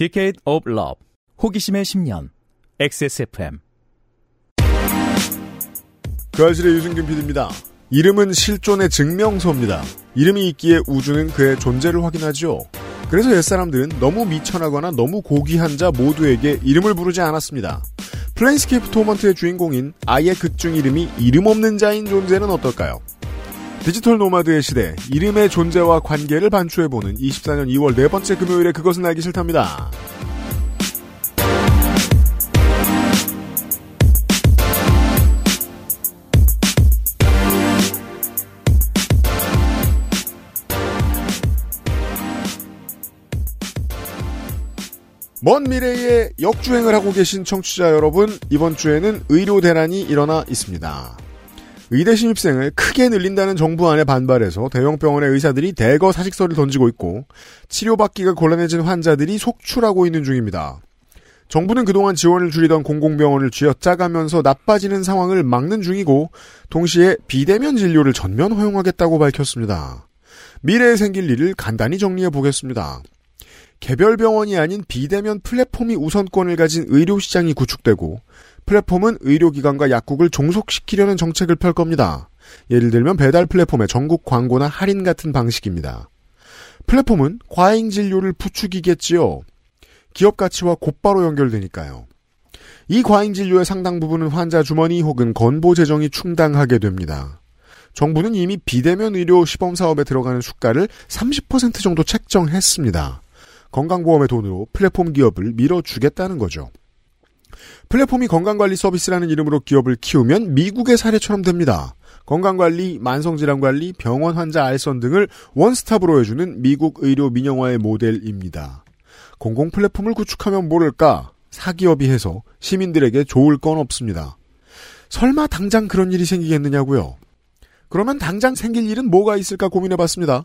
Decade of Love 호기심의 10년 XSFM 그알싫의 유승균 PD입니다. 이름은 실존의 증명서입니다. 이름이 있기에 우주는 그의 존재를 확인하죠. 그래서 옛사람들은 너무 미천하거나 너무 고귀한 자 모두에게 이름을 부르지 않았습니다. 플레인스케이프 토먼트의 주인공인 아예 극중 이름이 이름 없는 자인 존재는 어떨까요? 디지털 노마드의 시대, 이름의 존재와 관계를 반추해보는 24년 2월 네 번째 금요일에 그것은 알기 싫답니다. 먼 미래에 역주행을 하고 계신 청취자 여러분, 이번 주에는 의료 대란이 일어나 있습니다. 의대 신입생을 크게 늘린다는 정부 안에 반발해서 대형 병원의 의사들이 대거 사직서를 던지고 있고 치료받기가 곤란해진 환자들이 속출하고 있는 중입니다. 정부는 그동안 지원을 줄이던 공공병원을 쥐어짜가면서 나빠지는 상황을 막는 중이고 동시에 비대면 진료를 전면 허용하겠다고 밝혔습니다. 미래에 생길 일을 간단히 정리해 보겠습니다. 개별 병원이 아닌 비대면 플랫폼이 우선권을 가진 의료 시장이 구축되고 플랫폼은 의료기관과 약국을 종속시키려는 정책을 펼 겁니다. 예를 들면 배달 플랫폼의 전국 광고나 할인 같은 방식입니다. 플랫폼은 과잉 진료를 부추기겠지요. 기업 가치와 곧바로 연결되니까요. 이 과잉 진료의 상당 부분은 환자 주머니 혹은 건보 재정이 충당하게 됩니다. 정부는 이미 비대면 의료 시범 사업에 들어가는 수가를 30% 정도 책정했습니다. 건강보험의 돈으로 플랫폼 기업을 밀어주겠다는 거죠. 플랫폼이 건강관리 서비스라는 이름으로 기업을 키우면 미국의 사례처럼 됩니다. 건강관리, 만성질환관리, 병원 환자 알선 등을 원스톱으로 해주는 미국 의료 민영화의 모델입니다. 공공 플랫폼을 구축하면 모를까? 사기업이 해서 시민들에게 좋을 건 없습니다. 설마 당장 그런 일이 생기겠느냐고요? 그러면 당장 생길 일은 뭐가 있을까 고민해봤습니다.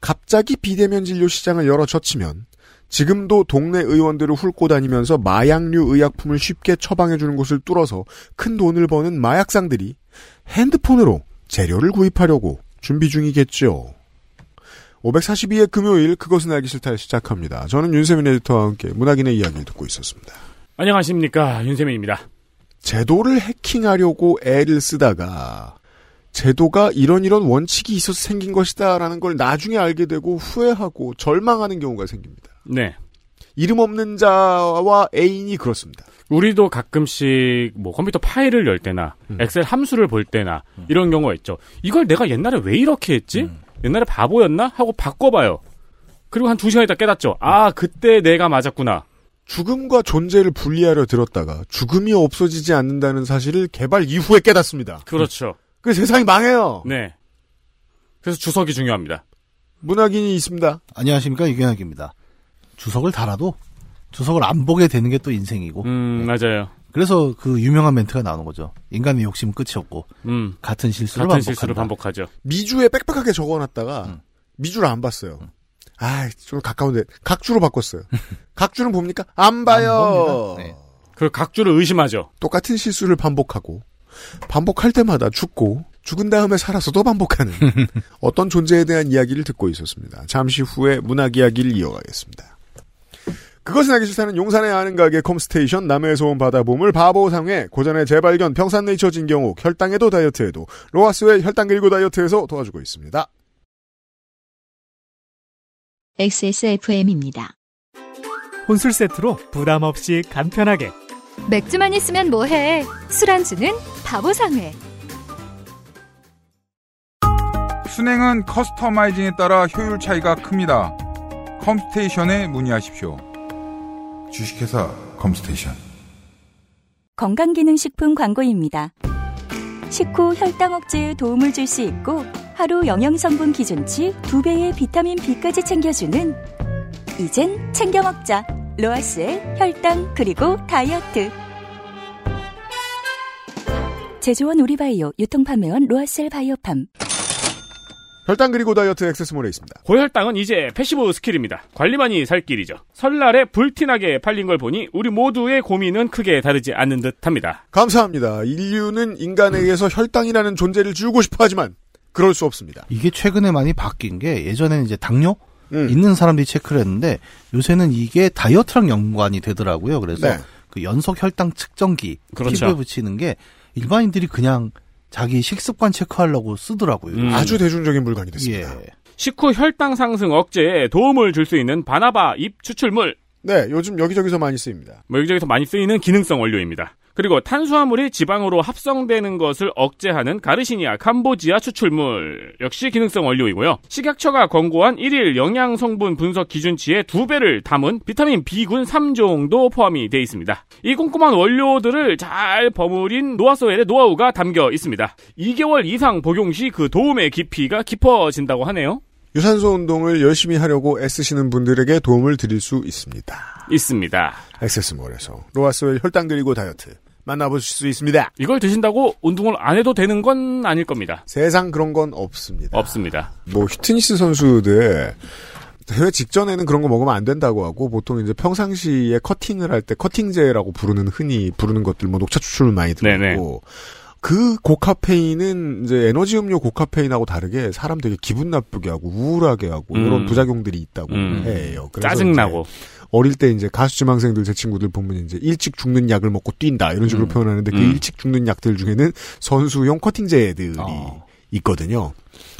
갑자기 비대면 진료 시장을 열어젖히면 지금도 동네 의원들을 훑고 다니면서 마약류 의약품을 쉽게 처방해주는 곳을 뚫어서 큰 돈을 버는 마약상들이 핸드폰으로 재료를 구입하려고 준비 중이겠죠. 542회 금요일 그것은 알기 싫다를 시작합니다. 저는 윤세민 에디터와 함께 문학인의 이야기를 듣고 있었습니다. 안녕하십니까 윤세민입니다. 제도를 해킹하려고 애를 쓰다가 제도가 이런 이런 원칙이 있어서 생긴 것이다라는 걸 나중에 알게 되고 후회하고 절망하는 경우가 생깁니다. 네. 이름 없는 자와 애인이 그렇습니다. 우리도 가끔씩 뭐 컴퓨터 파일을 열 때나 음. 엑셀 함수를 볼 때나 이런 경우가 있죠. 이걸 내가 옛날에 왜 이렇게 했지? 음. 옛날에 바보였나? 하고 바꿔봐요. 그리고 한 두 시간 있다 깨닫죠. 아, 그때 내가 맞았구나. 죽음과 존재를 분리하려 들었다가 죽음이 없어지지 않는다는 사실을 개발 이후에 깨닫습니다. 그렇죠. 그 세상이 망해요. 네. 그래서 주석이 중요합니다. 문학인이 있습니다. 안녕하십니까 유경학입니다. 주석을 달아도 주석을 안 보게 되는 게 또 인생이고. 음, 맞아요. 그래서 그 유명한 멘트가 나오는 거죠. 인간의 욕심 끝이 없고 음, 같은 실수를 같은 반복한다. 실수를 반복하죠. 미주에 빽빽하게 적어놨다가 음. 미주를 안 봤어요. 아, 좀 가까운데 각주로 바꿨어요. 각주는 봅니까? 안 봐요. 봅니다. 네. 그 각주를 의심하죠. 똑같은 실수를 반복하고 반복할 때마다 죽고 죽은 다음에 살아서도 반복하는 어떤 존재에 대한 이야기를 듣고 있었습니다. 잠시 후에 문학 이야기를 이어가겠습니다. 그것은 알기 싫다는 용산의 아는 가게 컴스테이션 남해에서 온 바다보물 바보상회 고전의 재발견 평산네이처 진경욱 혈당에도 다이어트에도 로아스의 혈당 그리고 다이어트에서 도와주고 있습니다. XSFM입니다. 혼술 세트로 부담 없이 간편하게 맥주만 있으면 뭐해? 술안주는 바보상회. 순행은 커스터마이징에 따라 효율 차이가 큽니다. 컴스테이션에 문의하십시오. 주식회사 컴스테이션. 건강기능식품 광고입니다. 식후 혈당 억제에 도움을 줄 수 있고 하루 영양성분 기준치 2배의 비타민 B까지 챙겨주는 이젠 챙겨 먹자 로아스의 혈당 그리고 다이어트 제조원 우리바이오 유통판매원 로아셀 바이오팜 혈당 그리고 다이어트 XS몰에 있습니다. 고혈당은 이제 passive skill입니다. 관리만이 살 길이죠. 설날에 불티나게 팔린 걸 보니 우리 모두의 고민은 크게 다르지 않는 듯합니다. 감사합니다. 인류는 인간에게서 혈당이라는 존재를 지우고 싶어 하지만 그럴 수 없습니다. 이게 최근에 많이 바뀐 게 예전에는 이제 당뇨 음. 있는 사람들이 체크를 했는데 요새는 이게 다이어트랑 연관이 되더라고요. 그래서 네. 그 연속 혈당 측정기 그렇죠. 피부에 붙이는 게 일반인들이 그냥 자기 식습관 체크하려고 쓰더라고요. 음. 아주 대중적인 물건이 됐습니다. 예. 식후 혈당 상승 억제에 도움을 줄 수 있는 바나바 잎 추출물. 네, 요즘 여기저기서 많이 쓰입니다. 뭐 여기저기서 많이 쓰이는 기능성 원료입니다. 그리고 탄수화물이 지방으로 합성되는 것을 억제하는 가르시니아 캄보지아 추출물 역시 기능성 원료이고요. 식약처가 권고한 1일 영양 성분 분석 기준치의 두 배를 담은 비타민 B군 3종도 포함이 되어 있습니다. 이 꼼꼼한 원료들을 잘 버무린 노아소엘의 노하우가 담겨 있습니다. 2개월 이상 복용 시 그 도움의 깊이가 깊어진다고 하네요. 유산소 운동을 열심히 하려고 애쓰시는 분들에게 도움을 드릴 수 있습니다. 있습니다. 액세스몰에서 로아스웰 혈당 그리고 다이어트 만나보실 수 있습니다. 이걸 드신다고 운동을 안 해도 되는 건 아닐 겁니다. 세상 그런 건 없습니다. 없습니다. 뭐 휴테니스 선수들 대회 직전에는 그런 거 먹으면 안 된다고 하고 보통 이제 평상시에 커팅을 할 때 커팅제라고 부르는 흔히 부르는 것들 뭐 녹차 추출물 많이 네네. 그 고카페인은 이제 에너지 음료 고카페인하고 다르게 사람 되게 기분 나쁘게 하고 우울하게 하고 음. 이런 부작용들이 있다고 음. 해요. 그래서 짜증 나고. 어릴 때 이제 가수 지망생들 제 친구들 보면 이제 일찍 죽는 약을 먹고 뛴다 이런 식으로 음. 표현하는데 그 음. 일찍 죽는 약들 중에는 선수용 커팅제들이 어. 있거든요.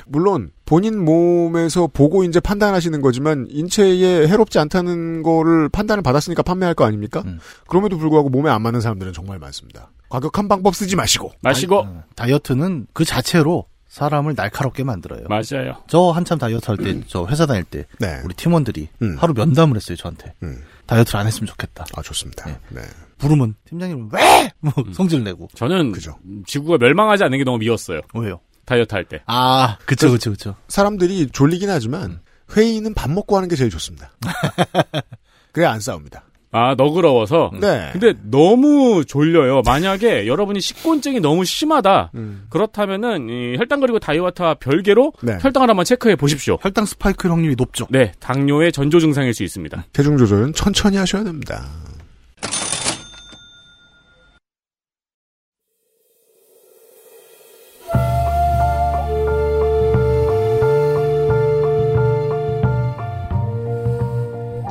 물론 본인 몸에서 보고 이제 판단하시는 거지만 인체에 해롭지 않다는 거를 판단을 받았으니까 판매할 거 아닙니까? 음. 그럼에도 불구하고 몸에 안 맞는 사람들은 정말 많습니다. 과격한 방법 쓰지 마시고. 마시고 어, 다이어트는 그 자체로 사람을 날카롭게 만들어요. 맞아요. 저 한참 다이어트 할 때, 저 회사 다닐 때, 네. 우리 팀원들이 음. 하루 면담을 했어요, 저한테. 음. 다이어트를 안 했으면 좋겠다. 아 좋습니다. 네. 네. 부르면 팀장님은 왜? 뭐 성질 내고. 저는 그죠. 지구가 멸망하지 않는 게 너무 미웠어요. 왜요? 다이어트 할 때. 아, 그쵸, 그쵸, 그쵸. 사람들이 졸리긴 하지만 회의는 밥 먹고 하는 게 제일 좋습니다. 그래 안 싸웁니다. 아 너그러워서. 네. 근데 너무 졸려요. 만약에 여러분이 식곤증이 너무 심하다. 음. 그렇다면은 이 혈당 그리고 다이어트와 별개로 네. 혈당을 한번 체크해 보십시오. 혈당 스파이크 확률이 높죠. 네, 당뇨의 전조 증상일 수 있습니다. 체중 조절은 천천히 하셔야 됩니다.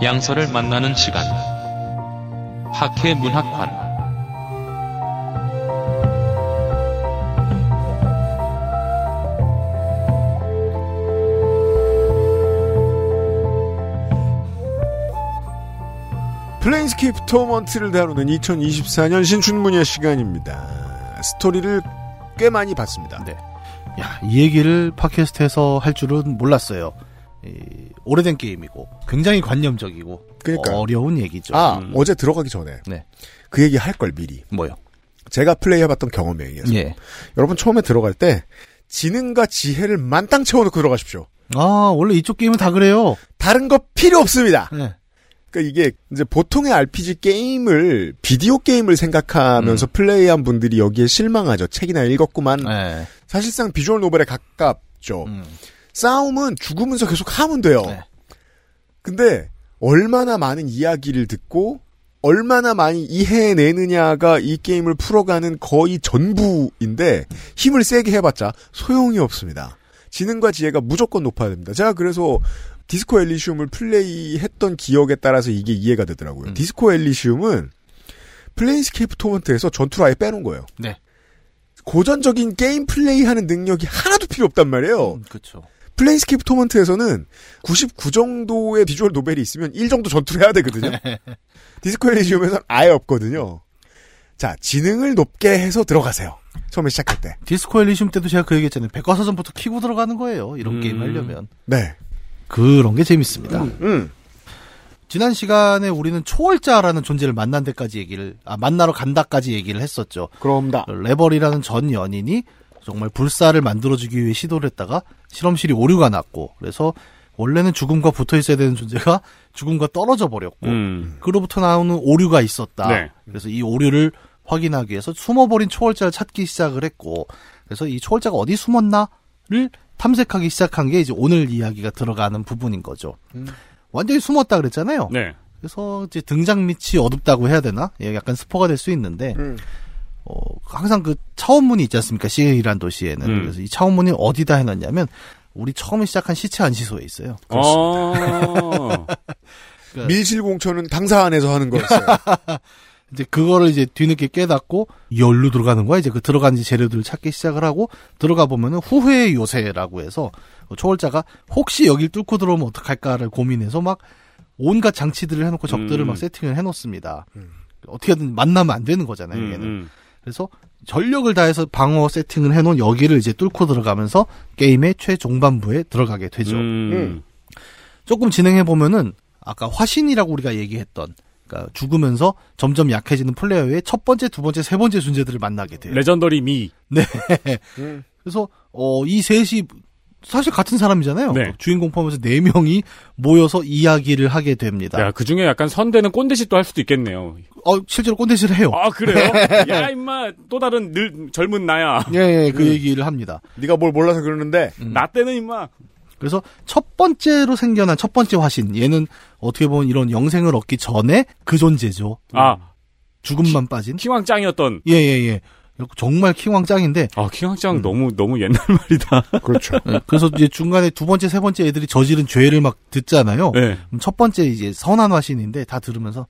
양서를 만나는 시간. 팟캐문학관. 플레인스케이프 토먼트를 다루는 2024년 신춘문예 시간입니다. 스토리를 꽤 많이 봤습니다. 네. 야, 이 얘기를 팟캐스트에서 할 줄은 몰랐어요. 이, 오래된 게임이고, 굉장히 관념적이고, 그러니까요. 어려운 얘기죠. 아, 음. 어제 들어가기 전에 네. 그 얘기 할 걸 미리. 뭐요? 제가 플레이해봤던 경험에 의해서. 예. 여러분 처음에 들어갈 때 지능과 지혜를 만땅 채워놓고 들어가십시오. 아, 원래 이쪽 게임은 다 그래요. 다른 거 필요 없습니다. 네. 그러니까 이게 이제 보통의 RPG 게임을 비디오 게임을 생각하면서 플레이한 분들이 여기에 실망하죠. 책이나 읽었구만. 네. 사실상 비주얼 노벨에 가깝죠. 음. 싸움은 죽으면서 계속 하면 돼요. 네. 근데 얼마나 많은 이야기를 듣고 얼마나 많이 이해내느냐가 이 게임을 풀어가는 거의 전부인데 힘을 세게 해봤자 소용이 없습니다. 지능과 지혜가 무조건 높아야 됩니다. 제가 그래서 디스코 엘리시움을 플레이했던 기억에 따라서 이게 이해가 되더라고요. 음. 디스코 엘리시움은 플레인스케이프 토먼트에서 전투를 아예 빼놓은 거예요. 네. 고전적인 게임 플레이하는 능력이 하나도 필요 없단 말이에요. 음, 그쵸. 플레인스케이프 토먼트에서는 99 정도의 visual novel이 있으면 1 정도 전투를 해야 되거든요. 디스코 엘리시움에서는 아예 없거든요. 자, 지능을 높게 해서 들어가세요. 처음에 시작할 때. 디스코 엘리시움 때도 제가 그 얘기했잖아요. 백과사전부터 키고 들어가는 거예요. 이런 음. 게임 하려면. 네. 그런 게 재밌습니다. 음. 지난 시간에 우리는 초월자라는 존재를 만난 데까지 얘기를, 아, 만나러 간다까지 얘기를 했었죠. 그렇습니다. 레벌이라는 전 연인이 정말 불사를 만들어주기 위해 시도를 했다가 실험실이 오류가 났고, 그래서 원래는 죽음과 붙어 있어야 되는 존재가 죽음과 떨어져 버렸고, 음. 그로부터 나오는 오류가 있었다. 네. 그래서 이 오류를 확인하기 위해서 숨어버린 초월자를 찾기 시작을 했고, 그래서 이 초월자가 어디 숨었나를 탐색하기 시작한 게 이제 오늘 이야기가 들어가는 부분인 거죠. 완전히 숨었다 그랬잖아요. 네. 그래서 이제 등장 밑이 어둡다고 해야 되나? 예, 약간 스포가 될 수 있는데, 음. 어, 항상 그 차원문이 있지 않습니까? 시에이란 도시에는. 음. 그래서 이 차원문이 어디다 해놨냐면, 우리 처음에 시작한 시체 안시소에 있어요. 어. 그러니까 밀실공천은 당사 안에서 하는 거였어요. 이제 그거를 이제 뒤늦게 깨닫고 열로 들어가는 거야. 이제 그 들어간 재료들을 찾기 시작을 하고 들어가 보면은 후회의 요새라고 해서 그 초월자가 혹시 여길 뚫고 들어오면 어떡할까를 고민해서 막 온갖 장치들을 해놓고 적들을 음. 막 세팅을 해놓습니다. 어떻게든 만나면 안 되는 거잖아요. 음, 얘는. 음. 그래서 전력을 다해서 방어 세팅을 해놓은 여기를 이제 뚫고 들어가면서 게임의 최종반부에 들어가게 되죠. 음. 조금 진행해 보면은 아까 화신이라고 우리가 얘기했던 그러니까 죽으면서 점점 약해지는 플레이어의 첫 번째, 두 번째, 세 번째 존재들을 만나게 돼요. 레전더리 미. 네. 음. 그래서 어 이 셋이 사실 같은 사람이잖아요. 네. 주인공 포함해서 네 명이 모여서 이야기를 하게 됩니다. 야, 그 중에 약간 선대는 꼰대짓도 할 수도 있겠네요. 어 실제로 꼰대질을 해요. 아, 그래요? 야, 임마, 또 다른 늘, 젊은 나야. 예, 예, 그 얘기를 합니다. 네가 뭘 몰라서 그러는데 나 때는 임마. 그래서 첫 번째로 생겨난 첫 번째 화신 얘는 어떻게 보면 이런 영생을 얻기 전에 그 존재죠. 아, 죽음만 빠진. 킹왕짱이었던. 예 예 예. 정말 킹왕 짱인데 아, 킹왕짱 너무, 너무 옛날 말이다. 그렇죠. 예, 그래서 이제 중간에 두 번째 세 번째 애들이 저지른 죄를 막 듣잖아요. 네. 첫 번째 이제 선한 화신인데 다 들으면서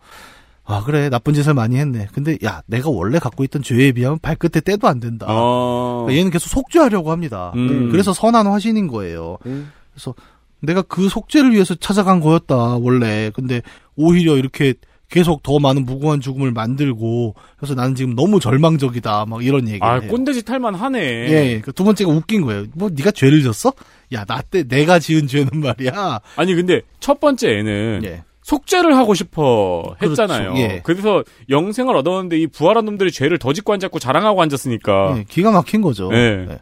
아 그래 나쁜 짓을 많이 했네. 근데 야 내가 원래 갖고 있던 죄에 비하면 발끝에 때도 안 된다. 어. 그러니까 얘는 계속 속죄하려고 합니다. 음. 그래서 선한 화신인 거예요. 음. 그래서 내가 그 속죄를 위해서 찾아간 거였다 원래. 근데 오히려 이렇게 계속 더 많은 무고한 죽음을 만들고 그래서 나는 지금 너무 절망적이다 막 이런 얘기를 아, 해요. 꼰대짓 할만 하네. 예, 예. 그두 번째가 웃긴 거예요. 뭐 네가 죄를 졌어? 야, 나 때 내가 지은 죄는 말이야. 아니, 근데 첫 번째 애는 예. 속죄를 하고 싶어 했잖아요. 그렇죠. 예. 그래서 영생을 얻었는데 이 부활한 놈들이 죄를 더 짓고 앉았고 자랑하고 앉았으니까. 예, 기가 막힌 거죠. 예. 예.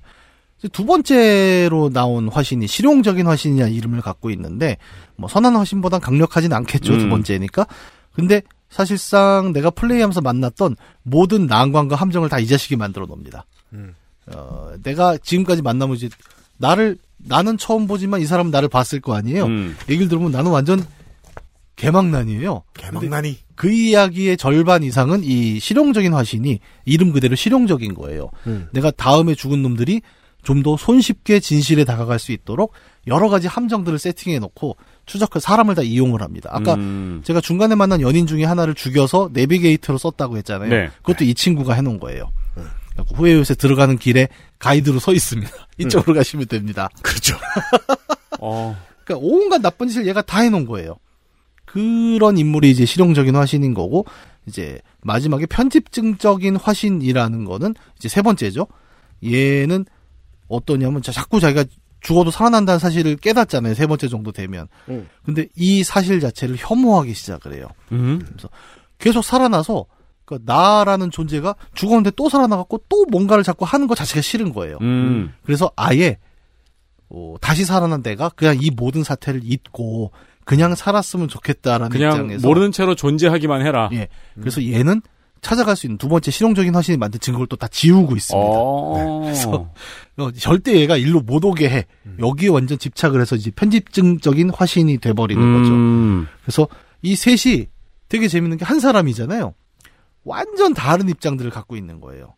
이제 두 번째로 나온 화신이 실용적인 화신이라는 이름을 갖고 있는데 뭐 선한 화신보단 강력하진 않겠죠 두 음. 번째니까. 근데 사실상 내가 플레이하면서 만났던 모든 난관과 함정을 다 이 자식이 만들어 놓습니다. 음. 어, 내가 지금까지 만나면 이제 나를 나는 처음 보지만 이 사람은 나를 봤을 거 아니에요. 음. 얘기를 들으면 나는 완전 개망난이에요. 개망나니. 그 이야기의 절반 이상은 이 실용적인 화신이 이름 그대로 실용적인 거예요. 음. 내가 다음에 죽은 놈들이 좀 더 손쉽게 진실에 다가갈 수 있도록 여러 가지 함정들을 세팅해 놓고 추적해 사람을 다 이용을 합니다. 아까 음. 제가 중간에 만난 연인 중에 하나를 죽여서 내비게이터로 썼다고 했잖아요. 네. 그것도 이 친구가 해놓은 거예요. 그래갖고 후회 요새 들어가는 길에 가이드로 서 있습니다. 이쪽으로 가시면 됩니다. 그렇죠. 어. 그러니까 온갖 나쁜 짓을 얘가 다 해놓은 거예요. 그런 인물이 이제 실용적인 화신인 거고 이제 마지막에 편집증적인 화신이라는 거는 이제 세 번째죠. 얘는 어떠냐면 자- 자꾸 자기가 죽어도 살아난다는 사실을 깨닫잖아요. 세 번째 정도 되면. 음. 근데 이 사실 자체를 혐오하기 시작을 해요. 음. 계속 살아나서 그 나라는 존재가 죽었는데 또 살아나갖고 또 뭔가를 자꾸 하는 것 자체가 싫은 거예요. 음. 그래서 아예 어, 다시 살아난 내가 그냥 이 모든 사태를 잊고 그냥 살았으면 좋겠다라는 그냥 입장에서 모르는 채로 존재하기만 해라. 예. 그래서 얘는 찾아갈 수 있는 두 번째 실용적인 화신이 만든 증거를 또 다 지우고 있습니다. 어. 그래서 어, 절대 얘가 일로 못 오게 해. 여기에 완전 집착을 해서 이제 편집증적인 화신이 돼버리는 거죠. 음. 그래서 이 셋이 되게 재밌는 게 한 사람이잖아요. 완전 다른 입장들을 갖고 있는 거예요.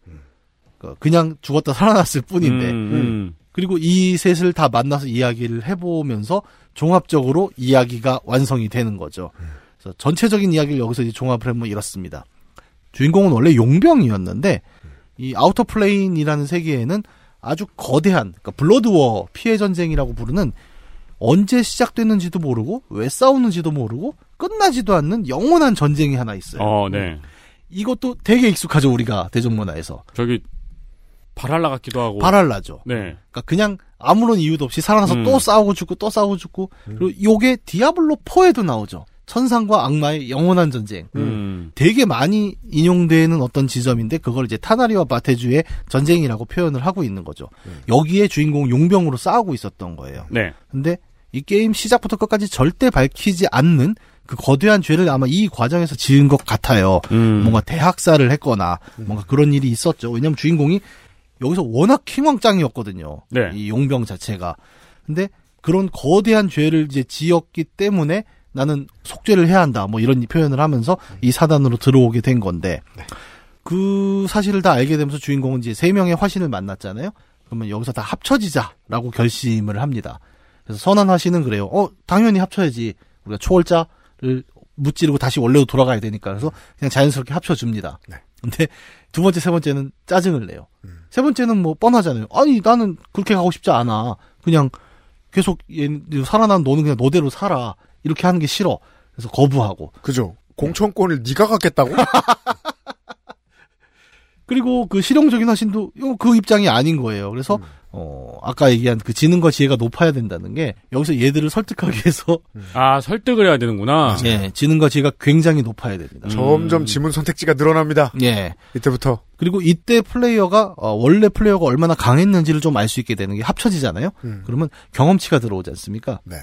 그러니까 그냥 죽었다 살아났을 뿐인데. 음. 그리고 이 셋을 다 만나서 이야기를 해보면서 종합적으로 이야기가 완성이 되는 거죠. 그래서 전체적인 이야기를 여기서 이제 종합을 해보면 이렇습니다. 주인공은 원래 용병이었는데 이 Outer Plane이라는 세계에는 아주 거대한 그러니까 Blood War 피의 전쟁이라고 부르는 언제 시작됐는지도 모르고 왜 싸우는지도 모르고 끝나지도 않는 영원한 전쟁이 하나 있어요. 어, 네. 이것도 되게 익숙하죠 우리가 대중문화에서 저기 발할라 같기도 하고. 발할라죠. 네. 그러니까 그냥 아무런 이유도 없이 살아나서 음. 또 싸우고 죽고 또 싸우고 죽고 그리고 요게 디아블로 4에도 나오죠. 천상과 악마의 영원한 전쟁. 음. 되게 많이 인용되는 어떤 지점인데 그걸 이제 타나리와 바테주의 전쟁이라고 표현을 하고 있는 거죠. 여기에 주인공 용병으로 싸우고 있었던 거예요. 네. 근데 이 게임 시작부터 끝까지 절대 밝히지 않는 그 거대한 죄를 아마 이 과정에서 지은 것 같아요. 음. 뭔가 대학살을 했거나 뭔가 그런 일이 있었죠. 왜냐면 주인공이 여기서 워낙 킹왕짱이었거든요. 네. 이 용병 자체가. 근데 그런 거대한 죄를 이제 지었기 때문에 나는 속죄를 해야 한다. 뭐 이런 표현을 하면서 이 사단으로 들어오게 된 건데 그 사실을 다 알게 되면서 주인공은 이제 세 명의 화신을 만났잖아요. 그러면 여기서 다 합쳐지자라고 결심을 합니다. 그래서 선한 씨는 그래요. 어, 당연히 합쳐야지. 우리가 초월자를 무찌르고 다시 원래로 돌아가야 되니까. 그래서 그냥 자연스럽게 합쳐줍니다. 네. 근데 두 번째, 세 번째는 짜증을 내요. 세 번째는 뭐 뻔하잖아요. 아니, 나는 그렇게 가고 싶지 않아. 그냥 계속 얘, 살아난 너는 그냥 너대로 살아. 이렇게 하는 게 싫어. 그래서 거부하고. 그죠. 공천권을 네가 갖겠다고? 그리고 그 실용적인 화신도 그 입장이 아닌 거예요. 그래서 어 아까 얘기한 그 지능과 지혜가 높아야 된다는 게 여기서 얘들을 설득하기 위해서 아 설득을 해야 되는구나. 예 지능과 지혜가 굉장히 높아야 됩니다. 점점 지문 선택지가 늘어납니다. 예. 이때부터. 그리고 이때 플레이어가 어, 원래 플레이어가 얼마나 강했는지를 좀 알 수 있게 되는 게 합쳐지잖아요. 음. 그러면 경험치가 들어오지 않습니까? 네.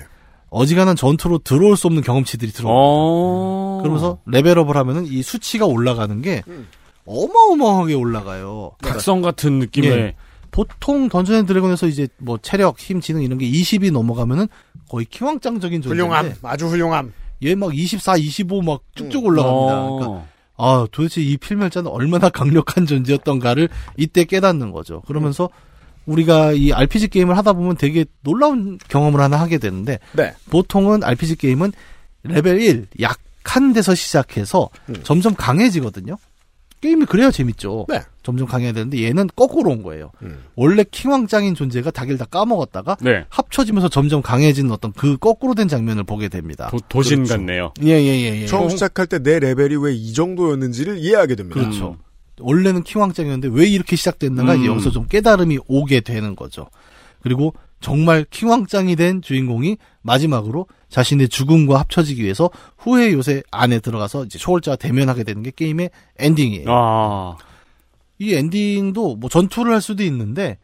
어지간한 전투로 들어올 수 없는 경험치들이 들어옵니다. 어. 그러면서 레벨업을 하면은 이 수치가 올라가는 게 어마어마하게 올라가요. 각성 같은 느낌의 예. 보통 Dungeon and Dragon에서 이제 뭐 체력, 힘, 지능 이런 게 20이 넘어가면은 거의 킹왕짱적인 존재인데 훌륭함. 아주 훌륭함. 얘 막 24, 25 막 쭉쭉 올라갑니다. 어. 그러니까 아 도대체 이 필멸자는 얼마나 강력한 존재였던가를 이때 깨닫는 거죠. 그러면서 우리가 이 RPG 게임을 하다 보면 되게 놀라운 경험을 하나 하게 되는데 네. 보통은 RPG 게임은 레벨 1 약한 데서 시작해서 음. 점점 강해지거든요. 게임이 그래야 재밌죠. 네. 점점 강해야 되는데 얘는 거꾸로 온 거예요. 음. 원래 킹왕짱인 존재가 자기를 다 까먹었다가 네. 합쳐지면서 점점 강해지는 어떤 그 거꾸로 된 장면을 보게 됩니다. 도, 도신 그렇죠. 같네요. 예예 예 예. 처음 시작할 때 내 레벨이 왜 이 정도였는지를 이해하게 됩니다. 그렇죠. 원래는 킹왕짱이었는데 왜 이렇게 시작됐는가 음. 여기서 좀 깨달음이 오게 되는 거죠. 그리고 정말 킹왕짱이 된 주인공이 마지막으로 자신의 죽음과 합쳐지기 위해서 후회 요새 안에 들어가서 이제 초월자와 대면하게 되는 게 게임의 엔딩이에요. 아. 이 엔딩도 뭐 전투를 할 수도 있는데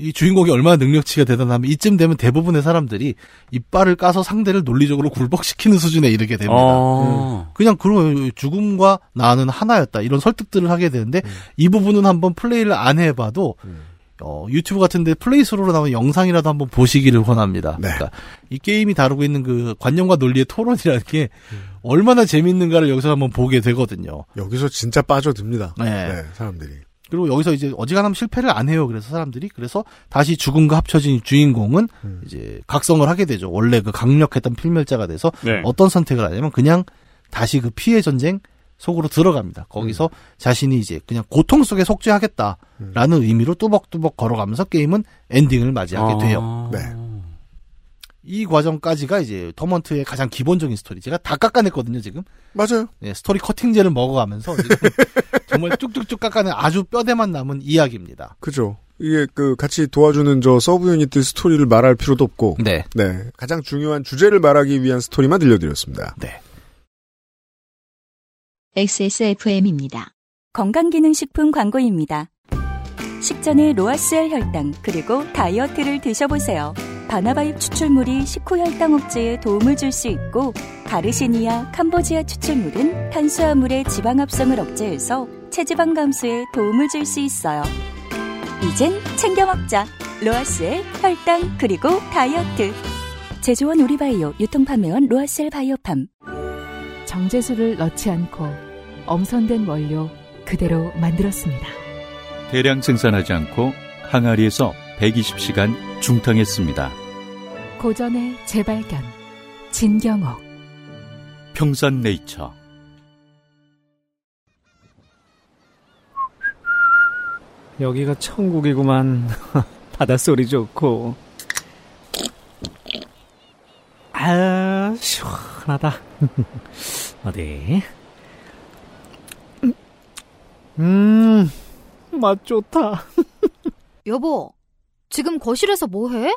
이 주인공이 얼마나 능력치가 대단하면 이쯤 되면 대부분의 사람들이 이빨을 까서 상대를 논리적으로 굴복시키는 수준에 이르게 됩니다. 어. 그냥 그런 죽음과 나는 하나였다 이런 설득들을 하게 되는데 이 부분은 한번 플레이를 안 해봐도 어, 유튜브 같은데 플레이스로로 나온 영상이라도 한번 보시기를 권합니다. 네. 그러니까 이 게임이 다루고 있는 그 관념과 논리의 토론이라는 게 얼마나 재밌는가를 여기서 한번 보게 되거든요. 여기서 진짜 빠져듭니다. 네. 네, 사람들이. 그리고 여기서 이제 어지간하면 실패를 안 해요. 그래서 사람들이 그래서 다시 죽음과 합쳐진 주인공은 음. 이제 각성을 하게 되죠. 원래 그 강력했던 필멸자가 돼서 네. 어떤 선택을 하냐면 그냥 다시 그 피의 전쟁 속으로 들어갑니다. 거기서 음. 자신이 이제 그냥 고통 속에 속죄하겠다라는 의미로 뚜벅뚜벅 걸어가면서 게임은 엔딩을 맞이하게 아. 돼요. 네. 이 과정까지가 이제 Torment의 가장 기본적인 스토리. 제가 다 깎아냈거든요, 지금. 맞아요. 네, 스토리 커팅제를 먹어가면서 지금 정말 쭉쭉쭉 깎아낸 아주 뼈대만 남은 이야기입니다. 그죠. 이게 그 같이 도와주는 저 sub unit들 스토리를 말할 필요도 없고. 네. 네. 가장 중요한 주제를 말하기 위한 스토리만 들려드렸습니다. 네. XSFM입니다. 건강기능식품 광고입니다. 식전에 로아스엘 혈당 그리고 다이어트를 드셔보세요. 바나바잎 추출물이 식후 혈당 억제에 도움을 줄 수 있고 가르시니아 캄보지아 추출물은 탄수화물의 지방 합성을 억제해서 체지방 감소에 도움을 줄 수 있어요. 이젠 챙겨 먹자. 로아스엘 혈당 그리고 다이어트. 제조원 우리바이오 유통판매원 로아스엘 바이오팜. 정제수를 넣지 않고 엄선된 원료 그대로 만들었습니다. 대량 생산하지 않고 항아리에서 120시간 중탕했습니다. 고전의 재발견 진경옥 평산네이처 여기가 천국이구만. 바닷소리 좋고. 아, 시원하다. 어디? 음, 맛 좋다. 여보, 지금 거실에서 뭐 해?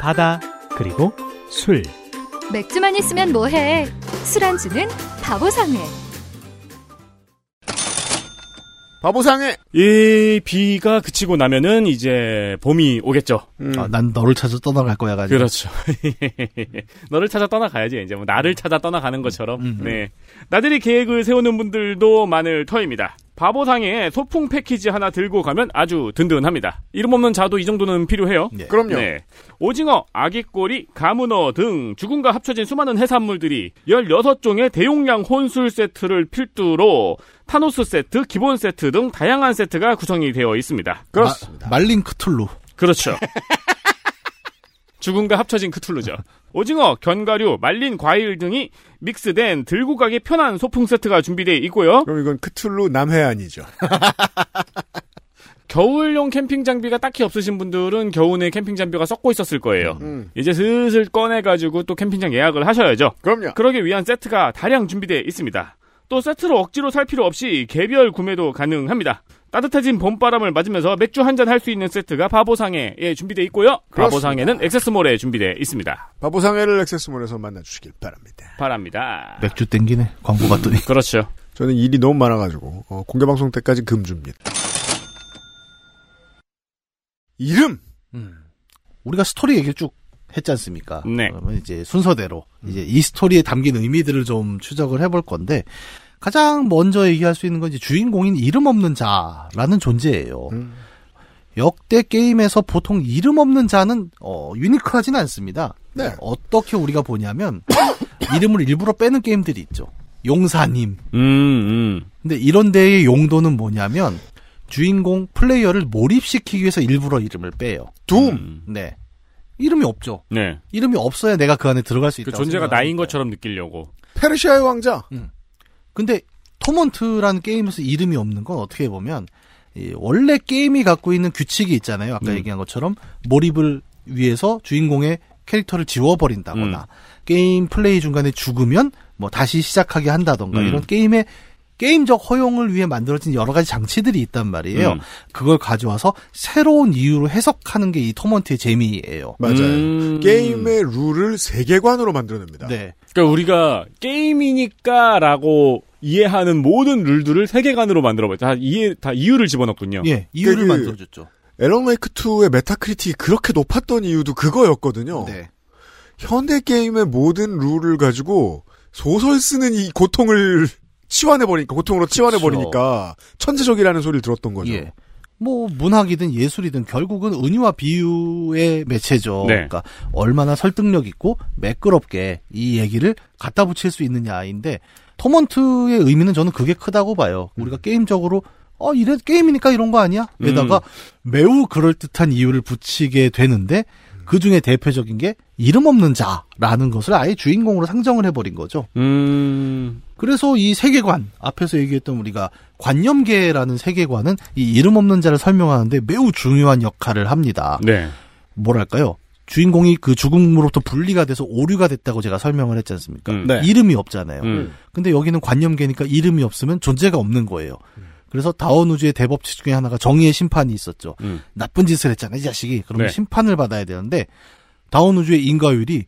바다, 그리고 술. 맥주만 있으면 뭐 해? 술안주는 바보상회. 바보상회! 이 비가 그치고 나면은 이제 봄이 오겠죠. 아, 난 너를 찾아 떠나갈 거야 가지고. 그렇죠. 너를 찾아 떠나가야지 이제 뭐 나를 찾아 떠나가는 것처럼. 네. 나들이 계획을 세우는 분들도 많을 터입니다. 바보상에 소풍 패키지 하나 들고 가면 아주 든든합니다. 이름 없는 자도 이 정도는 필요해요. 그럼요. 네. 오징어, 아기꼬리, 가문어 등 죽음과 합쳐진 수많은 해산물들이 16종의 대용량 혼술 세트를 필두로 타노스 세트, 기본 세트 등 다양한 세트가 구성이 되어 있습니다. 그렇습니다. 말린 크툴루. 그렇죠. 죽음과 합쳐진 크툴루죠. 오징어, 견과류, 말린 과일 등이 믹스된 들고 가기 편한 소풍 세트가 준비되어 있고요. 그럼 이건 크툴루 남해안이죠. 겨울용 캠핑 장비가 딱히 없으신 분들은 겨우내 캠핑 장비가 썩고 있었을 거예요. 음. 이제 슬슬 꺼내가지고 또 캠핑장 예약을 하셔야죠. 그럼요. 그러기 위한 세트가 다량 준비되어 있습니다. 또 세트로 억지로 살 필요 없이 개별 구매도 가능합니다. 따뜻해진 봄바람을 맞으면서 맥주 한 잔 할 수 있는 세트가 바보상해에 준비되어 있고요. 그렇습니다. 바보상해는 액세스몰에 준비되어 있습니다. 바보상해를 액세스몰에서 만나주시길 바랍니다. 바랍니다. 맥주 땡기네. 광고 봤더니. 그렇죠. 저는 일이 너무 많아가지고 어, 공개방송 때까지 금주입니다. 이름 우리가 스토리 얘기를 쭉 했지 않습니까? 네. 그러면 이제 순서대로 이제 이 스토리에 담긴 의미들을 좀 추적을 해볼 건데 가장 먼저 얘기할 수 있는 건 이제 주인공인 이름 없는 자라는 존재예요. 역대 게임에서 보통 이름 없는 자는 어, 유니크하진 않습니다. 네. 어떻게 우리가 보냐면 이름을 일부러 빼는 게임들이 있죠. 용사님. 음, 음. 근데 이런 데의 용도는 뭐냐면 주인공 플레이어를 몰입시키기 위해서 일부러 이름을 빼요. 둠. 네. 이름이 없죠. 네. 이름이 없어야 내가 그 안에 들어갈 수그 있다고 존재가. 나인 것처럼 느끼려고. 페르시아의 왕자. 근데 Torment라는 게임에서 이름이 없는 건 어떻게 보면 이 원래 게임이 갖고 있는 규칙이 있잖아요. 아까 음. 얘기한 것처럼 몰입을 위해서 주인공의 캐릭터를 지워버린다거나 음. 게임 플레이 중간에 죽으면 뭐 다시 시작하게 한다던가 음. 이런 게임의 게임적 허용을 위해 만들어진 여러 가지 장치들이 있단 말이에요. 음. 그걸 가져와서 새로운 이유로 해석하는 게 이 Torment의 재미예요. 맞아요. 음. 게임의 룰을 세계관으로 만들어냅니다. 네. 그러니까 우리가 게임이니까라고 이해하는 모든 룰들을 세계관으로 만들어봤죠. 다 이해, 다 이유를 집어넣군요. 예, 이유를 그- 만들어줬죠. Alan Wake 2의 Metacritic이 그렇게 높았던 이유도 그거였거든요. 네. 현대 게임의 모든 룰을 가지고 소설 쓰는 이 고통을 치환해버리니까, 고통으로 치환해버리니까, 천재적이라는 소리를 들었던 거죠. 예. 뭐 문학이든 예술이든 결국은 은유와 비유의 매체죠. 네. 그러니까 얼마나 설득력 있고 매끄럽게 이 얘기를 갖다 붙일 수 있느냐인데 토먼트의 의미는 저는 그게 크다고 봐요. 우리가 게임적으로 어 이래 게임이니까 이런 거 아니야? 게다가 매우 그럴 듯한 이유를 붙이게 되는데 그 중에 대표적인 게 이름 없는 자라는 것을 아예 주인공으로 상정을 해버린 거죠. 음, 그래서 이 세계관 앞에서 얘기했던 우리가 관념계라는 세계관은 이 이름 없는 자를 설명하는데 매우 중요한 역할을 합니다. 네. 뭐랄까요? 주인공이 그 죽음으로부터 분리가 돼서 오류가 됐다고 제가 설명을 했지 않습니까? 음. 네. 이름이 없잖아요. 음. 근데 여기는 관념계니까 이름이 없으면 존재가 없는 거예요. 그래서 다원 우주의 대법칙 중에 하나가 정의의 심판이 있었죠. 음. 나쁜 짓을 했잖아, 이 자식이. 그러면 네. 심판을 받아야 되는데 다원 우주의 인과율이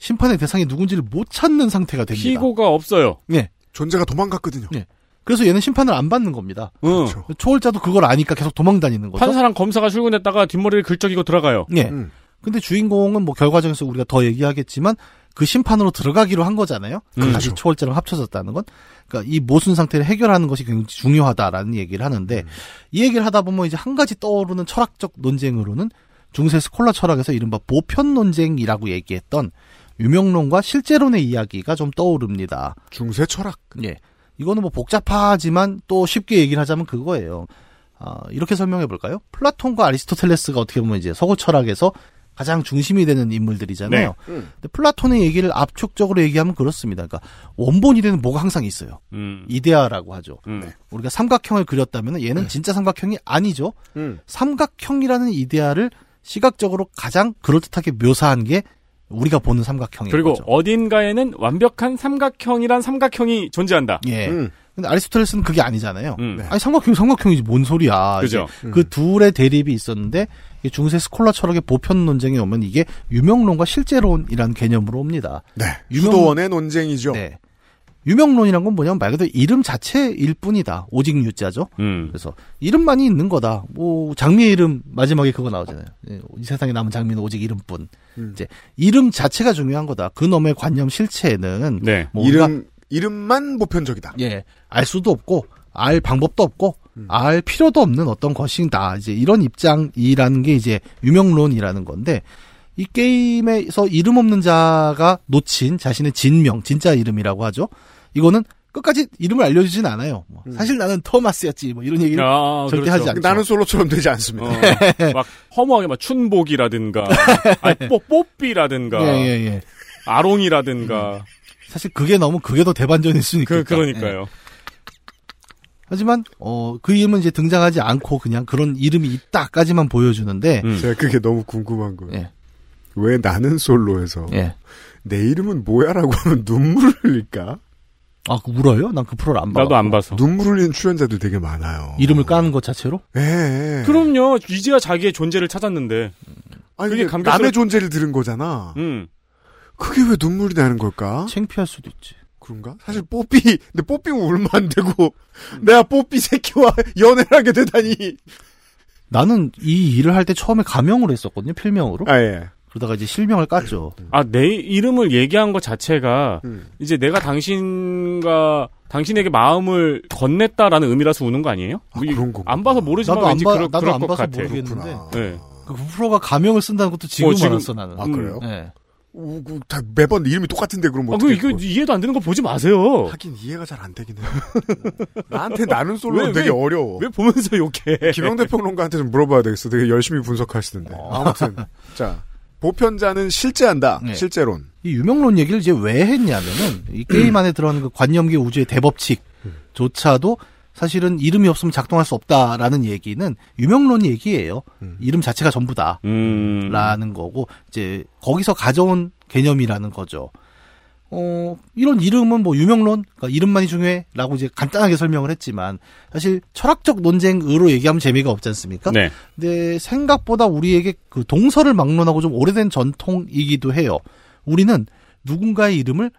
심판의 대상이 누군지를 못 찾는 상태가 됩니다. 피고가 없어요. 네. 존재가 도망갔거든요. 네. 그래서 얘는 심판을 안 받는 겁니다. 응. 그렇죠. 초월자도 그걸 아니까 계속 도망 다니는 거죠. 판사랑 검사가 출근했다가 뒷머리를 긁적이고 들어가요. 예. 음. 근데 주인공은 뭐 결과적에서 우리가 더 얘기하겠지만 그 심판으로 들어가기로 한 거잖아요. 음. 다시 초월자랑 합쳐졌다는 건. 그러니까 이 모순 상태를 해결하는 것이 굉장히 중요하다라는 얘기를 하는데 이 얘기를 하다 보면 이제 한 가지 떠오르는 철학적 논쟁으로는 중세 스콜라 철학에서 이른바 보편 논쟁이라고 얘기했던 유명론과 실제론의 이야기가 좀 떠오릅니다. 중세 철학. 예. 이거는 뭐 복잡하지만 또 쉽게 얘기를 하자면 그거예요. 아, 이렇게 설명해 볼까요? 플라톤과 아리스토텔레스가 어떻게 보면 이제 서구 철학에서 가장 중심이 되는 인물들이잖아요. 네. 음. 근데 플라톤의 얘기를 압축적으로 얘기하면 그렇습니다. 그러니까 원본이 되는 뭐가 항상 있어요. 음. 이데아라고 하죠. 음. 우리가 삼각형을 그렸다면 얘는 진짜 삼각형이 아니죠. 음. 삼각형이라는 이데아를 시각적으로 가장 그럴듯하게 묘사한 게 우리가 보는 삼각형인 그리고 거죠. 어딘가에는 완벽한 삼각형이란 삼각형이 존재한다. 예. 음. 근데 아리스토텔레스는 그게 아니잖아요. 음. 네. 아니 삼각형이 삼각형이지 뭔 소리야. 그죠. 이제 그 둘의 대립이 있었는데 중세 스콜라 철학의 보편 논쟁에 오면 이게 유명론과 실제론이라는 개념으로 옵니다. 네. 유명- 수도원의 논쟁이죠. 네. 유명론이란 건 뭐냐면 말 그대로 이름 자체일 뿐이다. 오직 유자죠. 음. 그래서 이름만이 있는 거다. 뭐 장미의 이름 마지막에 그거 나오잖아요. 예, 이 세상에 남은 장미는 오직 이름뿐. 음. 이제 이름 자체가 중요한 거다. 그 놈의 관념 실체는 네. 뭐 이름, 이름만 보편적이다. 예, 알 수도 없고 알 방법도 없고 음. 알 필요도 없는 어떤 것이다. 이제 이런 입장이라는 게 이제 유명론이라는 건데 이 게임에서 이름 없는 자가 놓친 자신의 진명, 진짜 이름이라고 하죠. 이거는 끝까지 이름을 알려주진 않아요. 뭐, 사실 나는 토마스였지 뭐 이런 얘기를 아, 절대 그렇죠. 하지 않죠. 나는 솔로처럼 되지 않습니다. 어, 막 허무하게 막 춘복이라든가 아니 뽀 뽀삐라든가 예, 예, 예. 아롱이라든가 사실 그게 너무 그게 더 대반전일 수는 있겠다. 그 그러니까요. 예. 하지만 어, 그 이름은 이제 등장하지 않고 그냥 그런 이름이 있다까지만 보여주는데 음. 제가 그게 너무 궁금한 거예요. 예. 왜 나는 솔로에서 예. 내 이름은 뭐야라고 하면 눈물을 흘릴까? 아, 그 울어요? 난 그 프로를 안 봐. 나도 안 봐서. 눈물 흘리는 출연자들 되게 많아요. 이름을 까는 것 자체로? 예. 그럼요. 이제야 자기의 존재를 찾았는데. 아니, 그게 감격스럽- 남의 존재를 들은 거잖아. 음. 그게 왜 눈물이 나는 걸까? 창피할 수도 있지. 그런가? 사실 뽀삐, 근데 뽀삐면 울면 안 되고, 내가 뽀삐 새끼와 연애를 하게 되다니. 나는 이 일을 할 때 처음에 가명으로 했었거든요, 필명으로. 아, 예. 그러다가 이제 실명을 깠죠. 아, 내 이름을 얘기한 것 자체가 음. 이제 내가 당신과 당신에게 마음을 건넸다라는 의미라서 우는 거 아니에요? 뭐 이- 그런 건가? 안 봐서 모르지만 나도 안 왠지 봐- 그럴, 나도 그럴 안 것 봐서 같아. 모르겠는데. 네. 그 프로가 가명을 쓴다는 것도 지금 어, 지금- 알았어, 나는. 아, 그래요? 네. 우, 그, 다 매번 이름이 똑같은데 그럼 아, 어떻게 그, 이거 이해도 안 되는 거 보지 마세요. 하긴 이해가 잘 안 되긴 해요. 나한테 나는 솔로는 왜, 되게 왜- 어려워. 왜 보면서 욕해? 김영대 평론가한테 좀 물어봐야 되겠어. 되게 열심히 분석하시던데. 아무튼 자 보편자는 실제한다. 네. 실제론. 이 유명론 얘기를 이제 왜 했냐면은 이 게임 안에 들어가는 그 관념계 우주의 대법칙조차도 사실은 이름이 없으면 작동할 수 없다라는 얘기는 유명론 얘기예요. 이름 자체가 전부다. 음. 라는 거고 이제 거기서 가져온 개념이라는 거죠. 어, 이런 이름은 뭐 유명론, 그러니까 이름만이 중요해라고 이제 간단하게 설명을 했지만 사실 철학적 논쟁으로 얘기하면 재미가 없지 않습니까? 네. 근데 생각보다 우리에게 그 동서를 막론하고 좀 오래된 전통이기도 해요. 우리는 누군가의 이름을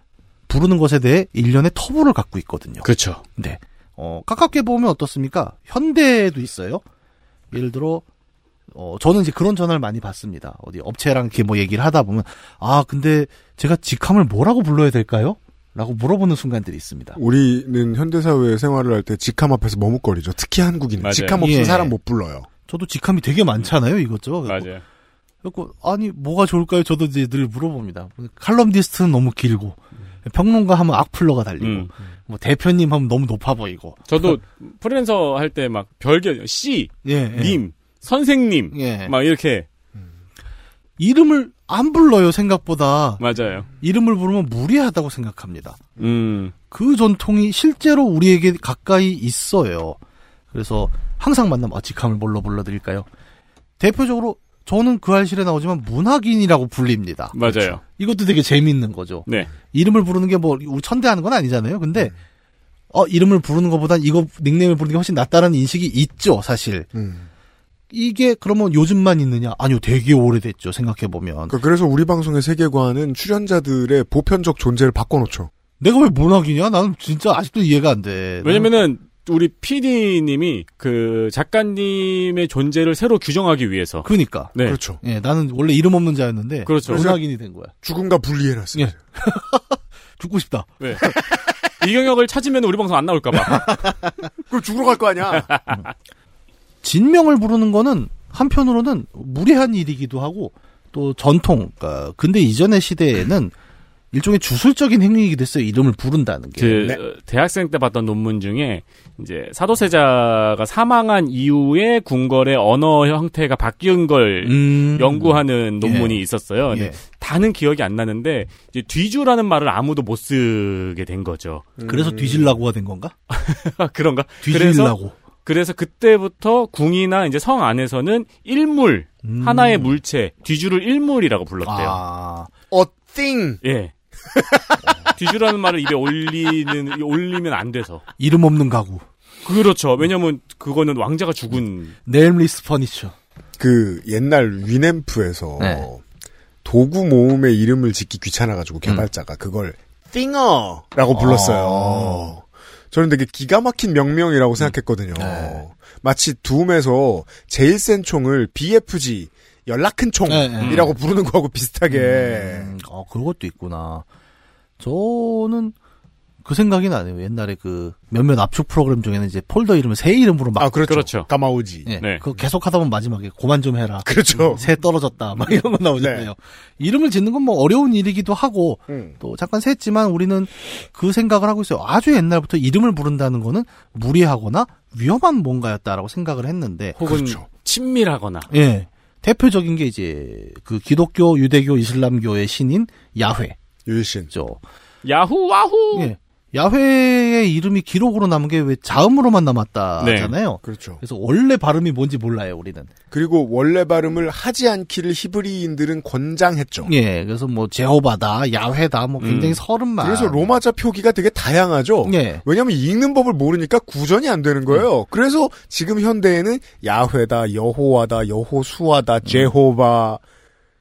부르는 것에 대해 일련의 터부를 갖고 있거든요. 그렇죠. 네. 어, 가깝게 보면 어떻습니까? 현대에도 있어요. 예를 들어, 어, 저는 이제 그런 전화를 많이 받습니다. 어디 업체랑 이렇게 뭐 얘기를 하다 보면, 아, 근데 제가 직함을 뭐라고 불러야 될까요? 라고 물어보는 순간들이 있습니다. 우리는 현대사회 생활을 할 때 직함 앞에서 머뭇거리죠. 특히 한국인은 맞아요. 직함 없으면 예. 사람 못 불러요. 저도 직함이 되게 많잖아요, 이것저것. 맞아요. 그래고 아니 뭐가 좋을까요? 저도 이제 늘 물어봅니다. 칼럼니스트는 너무 길고 평론가 하면 악플러가 달리고 음. 뭐 대표님 하면 너무 높아 보이고. 저도 프리랜서 할 때 막 별개 씨, 예, 예. 님, 선생님 예. 막 이렇게 이름을 안 불러요 생각보다. 맞아요. 이름을 부르면 무리하다고 생각합니다. 음. 그 전통이 실제로 우리에게 가까이 있어요. 그래서 항상 만나면 아, 직함을 뭘로 불러드릴까요? 대표적으로 저는 그 알실에 나오지만 문학인이라고 불립니다. 맞아요. 이것도 되게 재밌는 거죠. 네. 이름을 부르는 게 뭐 우리 천대하는 건 아니잖아요. 근데 어 이름을 부르는 것보단 이거 닉네임을 부르는 게 훨씬 낫다는 인식이 있죠, 사실. 음. 이게 그러면 요즘만 있느냐? 아니요, 되게 오래됐죠. 생각해 보면. 그러니까 그래서 우리 방송의 세계관은 출연자들의 보편적 존재를 바꿔놓죠. 내가 왜 문학이냐? 나는 진짜 아직도 이해가 안 돼. 왜냐면은 우리 PD님이 그 작가님의 존재를 새로 규정하기 위해서. 그러니까. 네. 그렇죠. 예, 나는 원래 이름 없는 자였는데 그렇죠. 문학인이 된 거야. 죽음과 분리해놨어요. 예. 죽고 싶다. 네. 이경혁을 찾으면 우리 방송 안 나올까봐. 그럼 죽으러 갈 거 아니야. 진명을 부르는 거는 한편으로는 무례한 일이기도 하고 또 전통, 그러니까 근데 이전의 시대에는 일종의 주술적인 행위이기도 했어요. 이름을 부른다는 게. 그 어, 대학생 때 봤던 논문 중에 이제 사도세자가 사망한 이후에 궁궐의 언어 형태가 바뀐 걸 음. 연구하는 논문이 예. 있었어요. 예. 다는 기억이 안 나는데 이제 뒤주라는 말을 아무도 못 쓰게 된 거죠. 그래서 뒤질라고가 된 건가? 그런가? 뒤질라고. 그래서 그때부터 궁이나 이제 성 안에서는 일물 음. 하나의 물체 뒤주를 일물이라고 불렀대요. 아. 어, Thing! 예. 뒤주라는 말을 입에 올리는 올리면 안 돼서. 이름 없는 가구. 그렇죠. 왜냐면 그거는 왕자가 죽은 nameless furniture. 그 옛날 Winamp에서 네. 도구 모음의 이름을 짓기 귀찮아가지고 개발자가 그걸 Thinger라고 불렀어요. 어. 저는 되게 기가 막힌 명명이라고 생각했거든요. 네. 마치 Doom에서 제일 센 총을 BFG 연락 큰 총이라고 네, 부르는 거하고 비슷하게 음, 어, 그런 것도 있구나. 저는 그 생각이 나네요. 옛날에 그 몇몇 압축 프로그램 중에는 이제 폴더 이름을 새 이름으로 막 아, 그렇죠. 그렇죠. 까마오지. 예, 네. 그거 계속 하다 보면 마지막에 고만 좀 해라. 그렇죠. 새 떨어졌다. 막 이런 거 나오잖아요. 네. 이름을 짓는 건 뭐 어려운 일이기도 하고 음. 또 잠깐 셌지만 우리는 그 생각을 하고 있어요. 아주 옛날부터 이름을 부른다는 거는 무리하거나 위험한 뭔가였다라고 생각을 했는데 혹은 그렇죠. 친밀하거나. 예. 대표적인 게 이제 그 기독교, 유대교, 이슬람교의 신인 야훼. 유일신. 죠. 야후 와후. 예. 야훼의 이름이 기록으로 남은 게 왜 자음으로만 남았다잖아요. 그렇죠. 그래서 원래 발음이 뭔지 몰라요, 우리는. 그리고 원래 발음을 하지 않기를 히브리인들은 권장했죠. 예, 그래서 뭐 제호바다, 야훼다, 뭐 굉장히 음. 서른만. 그래서 로마자 표기가 되게 다양하죠. 예. 왜냐하면 읽는 법을 모르니까 구전이 안 되는 거예요. 그래서 지금 현대에는 야훼다, 여호와다, 여호수아다, Jehovah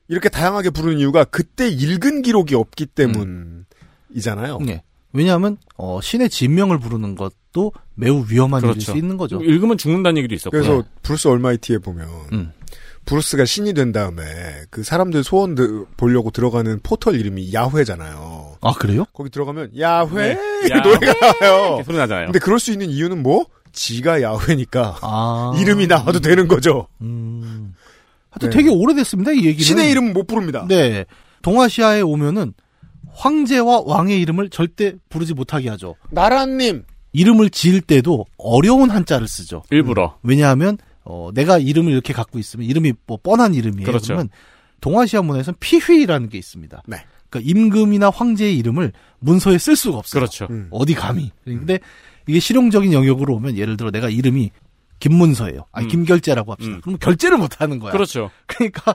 이렇게 다양하게 부르는 이유가 그때 읽은 기록이 없기 때문이잖아요. 예. 왜냐하면 어, 신의 진명을 부르는 것도 매우 위험한 일일 그렇죠. 수 있는 거죠. 읽으면 죽는다는 얘기도 있었고. 그래서 Bruce Almighty에 보면 음. 브루스가 신이 된 다음에 그 사람들 소원 들- 보려고 들어가는 포털 이름이 야훼잖아요. 아 그래요? 거기 들어가면 야훼 네. 이 노래가 나와요. 소리 나잖아요. 근데 그럴 수 있는 이유는 뭐? 지가 야훼니까 아. 이름이 나와도 되는 거죠. 음. 하여튼 네. 되게 오래됐습니다, 이 얘기는. 신의 이름은 못 부릅니다. 네. 동아시아에 오면은 황제와 왕의 이름을 절대 부르지 못하게 하죠. 나라님 이름을 지을 때도 어려운 한자를 쓰죠. 일부러. 왜냐하면 어, 내가 이름을 이렇게 갖고 있으면 이름이 뭐 뻔한 이름이에요. 그렇죠. 그러면 동아시아 문화에서는 피휘라는 게 있습니다. 네. 그러니까 임금이나 황제의 이름을 문서에 쓸 수가 없어요. 그렇죠. 음. 어디 감히. 근데 이게 실용적인 영역으로 오면 예를 들어 내가 이름이 김문서예요. 아니 음. 김결재라고 합시다. 음. 그럼 결제를 못 하는 거야. 그렇죠. 그러니까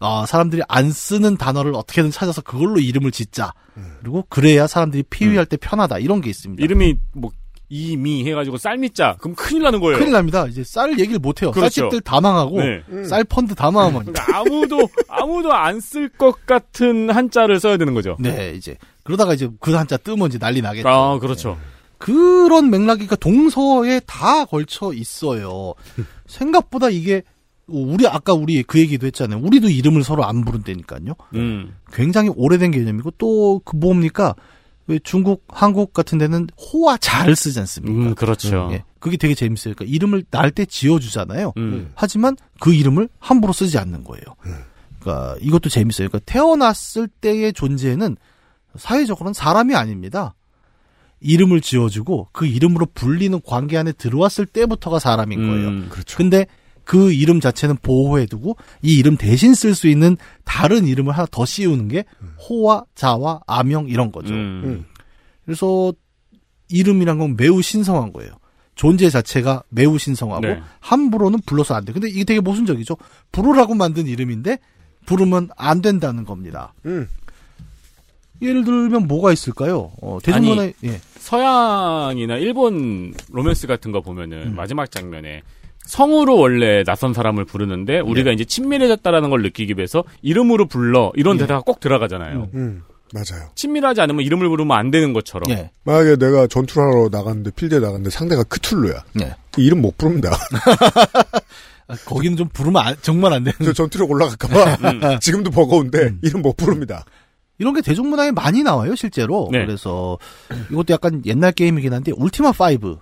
아, 사람들이 안 쓰는 단어를 어떻게든 찾아서 그걸로 이름을 짓자. 그리고 그래야 사람들이 피휘할 때 편하다. 이런 게 있습니다. 이름이 뭐 이미 해가지고 쌀미자 그럼 큰일 나는 거예요. 큰일 납니다. 이제 쌀 얘기를 못 해요. 그렇죠. 쌀집들 다 망하고 네. 쌀 펀드 다 망하면 그러니까 아무도 아무도 안 쓸 것 같은 한자를 써야 되는 거죠. 네, 이제 그러다가 이제 그 한자 뜨면 이제 난리 나겠죠. 아 그렇죠. 그런 맥락이 그 동서에 다 걸쳐 있어요. 생각보다 이게 우리 아까 우리 그 얘기도 했잖아요. 우리도 이름을 서로 안 부른다니까요. 음. 굉장히 오래된 개념이고 또 그 뭡니까? 왜 중국, 한국 같은 데는 호와 자를 쓰지 않습니까? 음 그렇죠. 예, 그게 되게 재밌어요. 그러니까 이름을 날 때 지어주잖아요. 음. 하지만 그 이름을 함부로 쓰지 않는 거예요. 그러니까 이것도 재밌어요. 그러니까 태어났을 때의 존재는 사회적으로는 사람이 아닙니다. 이름을 지어주고 그 이름으로 불리는 관계 안에 들어왔을 때부터가 사람인 거예요. 음. 그렇죠. 근데 그 이름 자체는 보호해두고 이 이름 대신 쓸 수 있는 다른 이름을 하나 더 씌우는 게 호와 자와 아명 이런 거죠. 음. 그래서 이름이란 건 매우 신성한 거예요. 존재 자체가 매우 신성하고 네. 함부로는 불러서 안 돼. 근데 이게 되게 모순적이죠. 부르라고 만든 이름인데 부르면 안 된다는 겁니다. 음. 예를 들면 뭐가 있을까요? 어, 대중문화 예. 서양이나 일본 로맨스 같은 거 음. 보면은 마지막 장면에 성으로 원래 낯선 사람을 부르는데 예. 우리가 이제 친밀해졌다라는 걸 느끼기 위해서 이름으로 불러 이런 예. 대사가 꼭 들어가잖아요. 음, 맞아요. 친밀하지 않으면 이름을 부르면 안 되는 것처럼. 예. 만약에 내가 전투를 하러 나갔는데 필드에 나갔는데 상대가 크툴루야. 예. 이름 못 부릅니다. 아, 거기는 좀 부르면 안- 정말 안 되는 저 전투력 올라갈까봐 음. 지금도 버거운데 이름 못 부릅니다. 이런 게 대중문화에 많이 나와요, 실제로. 네. 그래서 이것도 약간 옛날 게임이긴 한데 울티마 5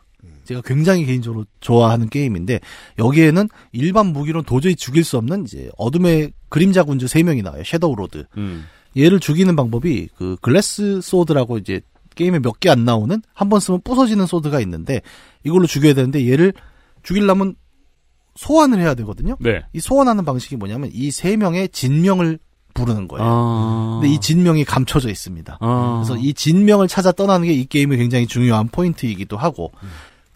제가 굉장히 개인적으로 좋아하는 게임인데 여기에는 일반 무기로는 도저히 죽일 수 없는 이제 어둠의 그림자 군주 3명이 나와요. Shadow Lord. 음. 얘를 죽이는 방법이 그 glass sword라고 이제 게임에 몇 개 안 나오는 한 번 쓰면 부서지는 sword가 있는데 이걸로 죽여야 되는데 얘를 죽이려면 소환을 해야 되거든요. 네. 이 소환하는 방식이 뭐냐면 이 세 명의 진명을 부르는 거예요. 아. 근데 이 진명이 감춰져 있습니다. 아. 그래서 이 진명을 찾아 떠나는 게 이 게임의 굉장히 중요한 포인트이기도 하고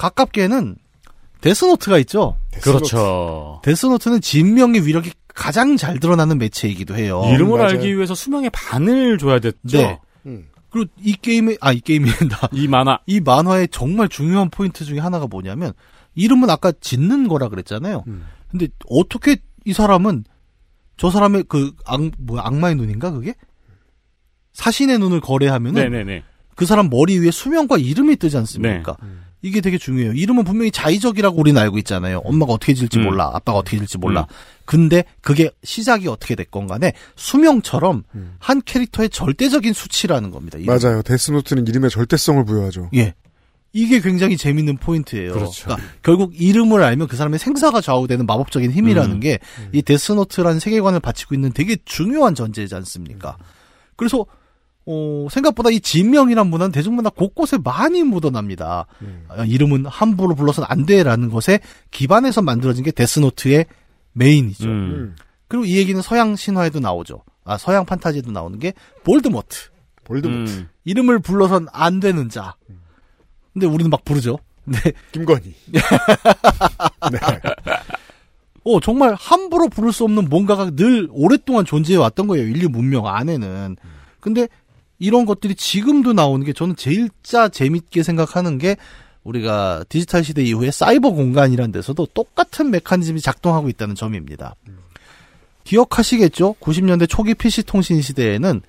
가깝게는 데스노트가 있죠. 그렇죠. 데스노트는 진명의 위력이 가장 잘 드러나는 매체이기도 해요. 이름을 맞아요. 알기 위해서 수명의 반을 줘야 됐죠. 네. 음. 그리고 이 게임의 아 이 게임이란다. 이 만화. 이 만화의 정말 중요한 포인트 중에 하나가 뭐냐면 이름은 아까 짓는 거라 그랬잖아요. 음. 근데 어떻게 이 사람은 저 사람의 그 악, 뭐야 악마의 눈인가 그게 사신의 눈을 거래하면은 네네네. 그 사람 머리 위에 수명과 이름이 뜨지 않습니까? 네. 이게 되게 중요해요. 이름은 분명히 자의적이라고 우리는 알고 있잖아요. 엄마가 어떻게 질지 음. 몰라. 아빠가 어떻게 질지 몰라. 음. 근데 그게 시작이 어떻게 됐건 간에 수명처럼 음. 한 캐릭터의 절대적인 수치라는 겁니다. 이름. 맞아요. 데스노트는 이름에 절대성을 부여하죠. 예. 이게 굉장히 재밌는 포인트예요. 그렇죠. 러니까 결국 이름을 알면 그 사람의 생사가 좌우되는 마법적인 힘이라는 음. 게 이 데스노트라는 세계관을 받치고 있는 되게 중요한 전제이지 않습니까? 그래서 어, 생각보다 이 진명이란 문화는 대중문화 곳곳에 많이 묻어납니다. 어, 이름은 함부로 불러서는 안 돼라는 것에 기반해서 만들어진 게 데스노트의 메인이죠. 음. 그리고 이 얘기는 서양 신화에도 나오죠. 아, 서양 판타지에도 나오는 게 볼드모트. 볼드모트. 음. 이름을 불러선 안 되는 자. 근데 우리는 막 부르죠. 네. 김건희. 네. 어, 정말 함부로 부를 수 없는 뭔가가 늘 오랫동안 존재해 왔던 거예요. 인류 문명 안에는. 근데 이런 것들이 지금도 나오는 게 저는 제일 짜 재밌게 생각하는 게 우리가 디지털 시대 이후에 사이버 공간이라는 데서도 똑같은 메커니즘이 작동하고 있다는 점입니다. 기억하시겠죠? 90년대 초기 PC 통신 시대에는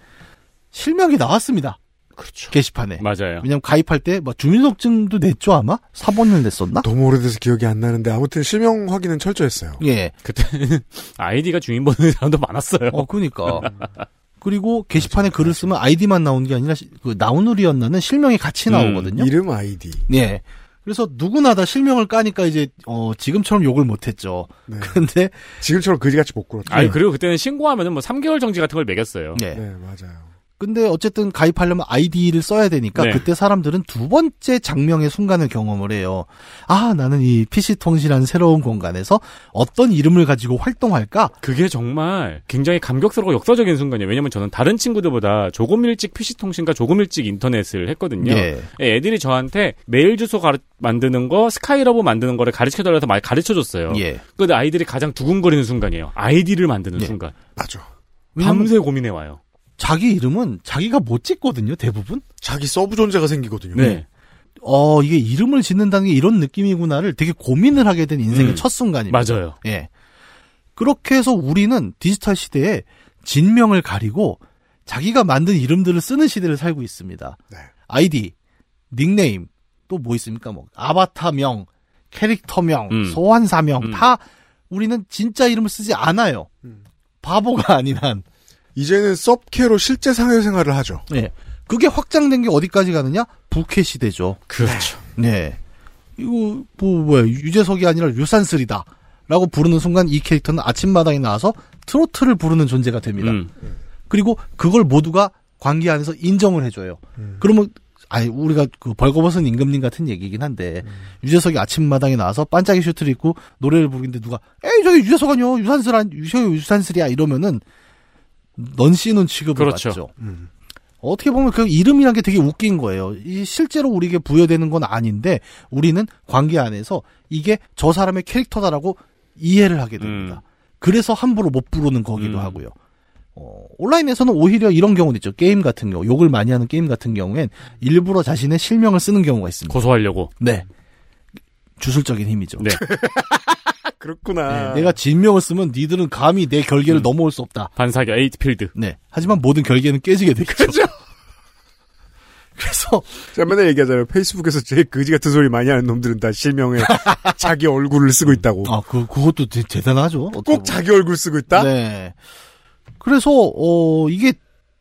실명이 나왔습니다. 그렇죠. 게시판에. 맞아요. 왜냐면 가입할 때 뭐 주민등록증도 냈죠 아마? 사본을 냈었나? 너무 오래돼서 기억이 안 나는데 아무튼 실명 확인은 철저했어요. 예. 그때는 아이디가 주인 보는 사람도 많았어요. 어, 그니까. 그리고 게시판에 글을 쓰면 아이디만 나오는 게 아니라 시- 그 나우누리였나는 실명이 같이 음, 나오거든요. 이름 아이디. 예. 그래서 누구나 다 실명을 까니까 이제 어 지금처럼 욕을 못 했죠. 네. 근데 지금처럼 그지같이 못 굴었죠. 아니 그리고 그때는 신고하면은 뭐 3개월 정지 같은 걸 매겼어요. 예. 네, 맞아요. 근데 어쨌든 가입하려면 아이디를 써야 되니까 네. 그때 사람들은 두 번째 장명의 순간을 경험을 해요. 아, 나는 이 PC 통신이라는 새로운 공간에서 어떤 이름을 가지고 활동할까? 그게 정말 굉장히 감격스럽고 역사적인 순간이에요. 왜냐면 저는 다른 친구들보다 조금 일찍 PC통신과 조금 일찍 인터넷을 했거든요. 예. 예, 애들이 저한테 메일 주소 가르, 만드는 거, 스카이러브 만드는 거를 가르쳐달라서 많이 가르쳐줬어요. 예. 근데 아이들이 가장 두근거리는 순간이에요. 아이디를 만드는 예. 순간. 맞아. 밤새 고민해와요. 자기 이름은 자기가 못 짓거든요, 대부분. 자기 서브 존재가 생기거든요. 네. 어, 이게 이름을 짓는다는 게 이런 느낌이구나를 되게 고민을 하게 된 인생의 음. 첫 순간입니다. 맞아요. 예. 그렇게 해서 우리는 디지털 시대에 진명을 가리고 자기가 만든 이름들을 쓰는 시대를 살고 있습니다. 네. 아이디, 닉네임, 또 뭐 있습니까? 뭐, 아바타명, 캐릭터명, 음. 소환사명, 음. 다 우리는 진짜 이름을 쓰지 않아요. 음. 바보가 아닌 한. 이제는 섭캐로 실제 사회생활을 하죠. 예. 그게 확장된 게 어디까지 가느냐? 부캐 시대죠. 그렇죠. 네. 이거 뭐 뭐야 유재석이 아니라 유산슬이다. 라고 부르는 순간 이 캐릭터는 아침마당에 나와서 트로트를 부르는 존재가 됩니다. 음. 그리고 그걸 모두가 관계 안에서 인정을 해줘요. 그러면 아니 우리가 그 벌거벗은 임금님 같은 얘기긴 한데 유재석이 아침마당에 나와서 반짝이 슈트를 입고 노래를 부르는데 누가 에이 저기 유재석 아니요 유산슬 아니 유재석 유산슬이야 이러면은 넌 씨는 취급을 그렇죠. 받죠. 어떻게 보면 그 이름이란 게 되게 웃긴 거예요. 이 실제로 우리에게 부여되는 건 아닌데 우리는 관계 안에서 이게 저 사람의 캐릭터다라고 이해를 하게 됩니다. 그래서 함부로 못 부르는 거기도 음. 하고요. 어, 온라인에서는 오히려 이런 경우도 있죠. 게임 같은 경우, 욕을 많이 하는 게임 같은 경우엔 일부러 자신의 실명을 쓰는 경우가 있습니다. 고소하려고. 네. 주술적인 힘이죠. 네. 그렇구나. 네, 내가 진명을 쓰면 니들은 감히 내 결계를 음. 넘어올 수 없다. 반사기 AT필드. 네. 하지만 모든 결계는 깨지게 되겠죠. 그래서 제가 맨날 얘기하잖아요. 페이스북에서 제일 그지 같은 소리 많이 하는 놈들은 다 실명에 자기 얼굴을 쓰고 있다고. 아, 그 그것도 대, 대단하죠. 꼭 보면. 자기 얼굴 쓰고 있다? 네. 그래서 어 이게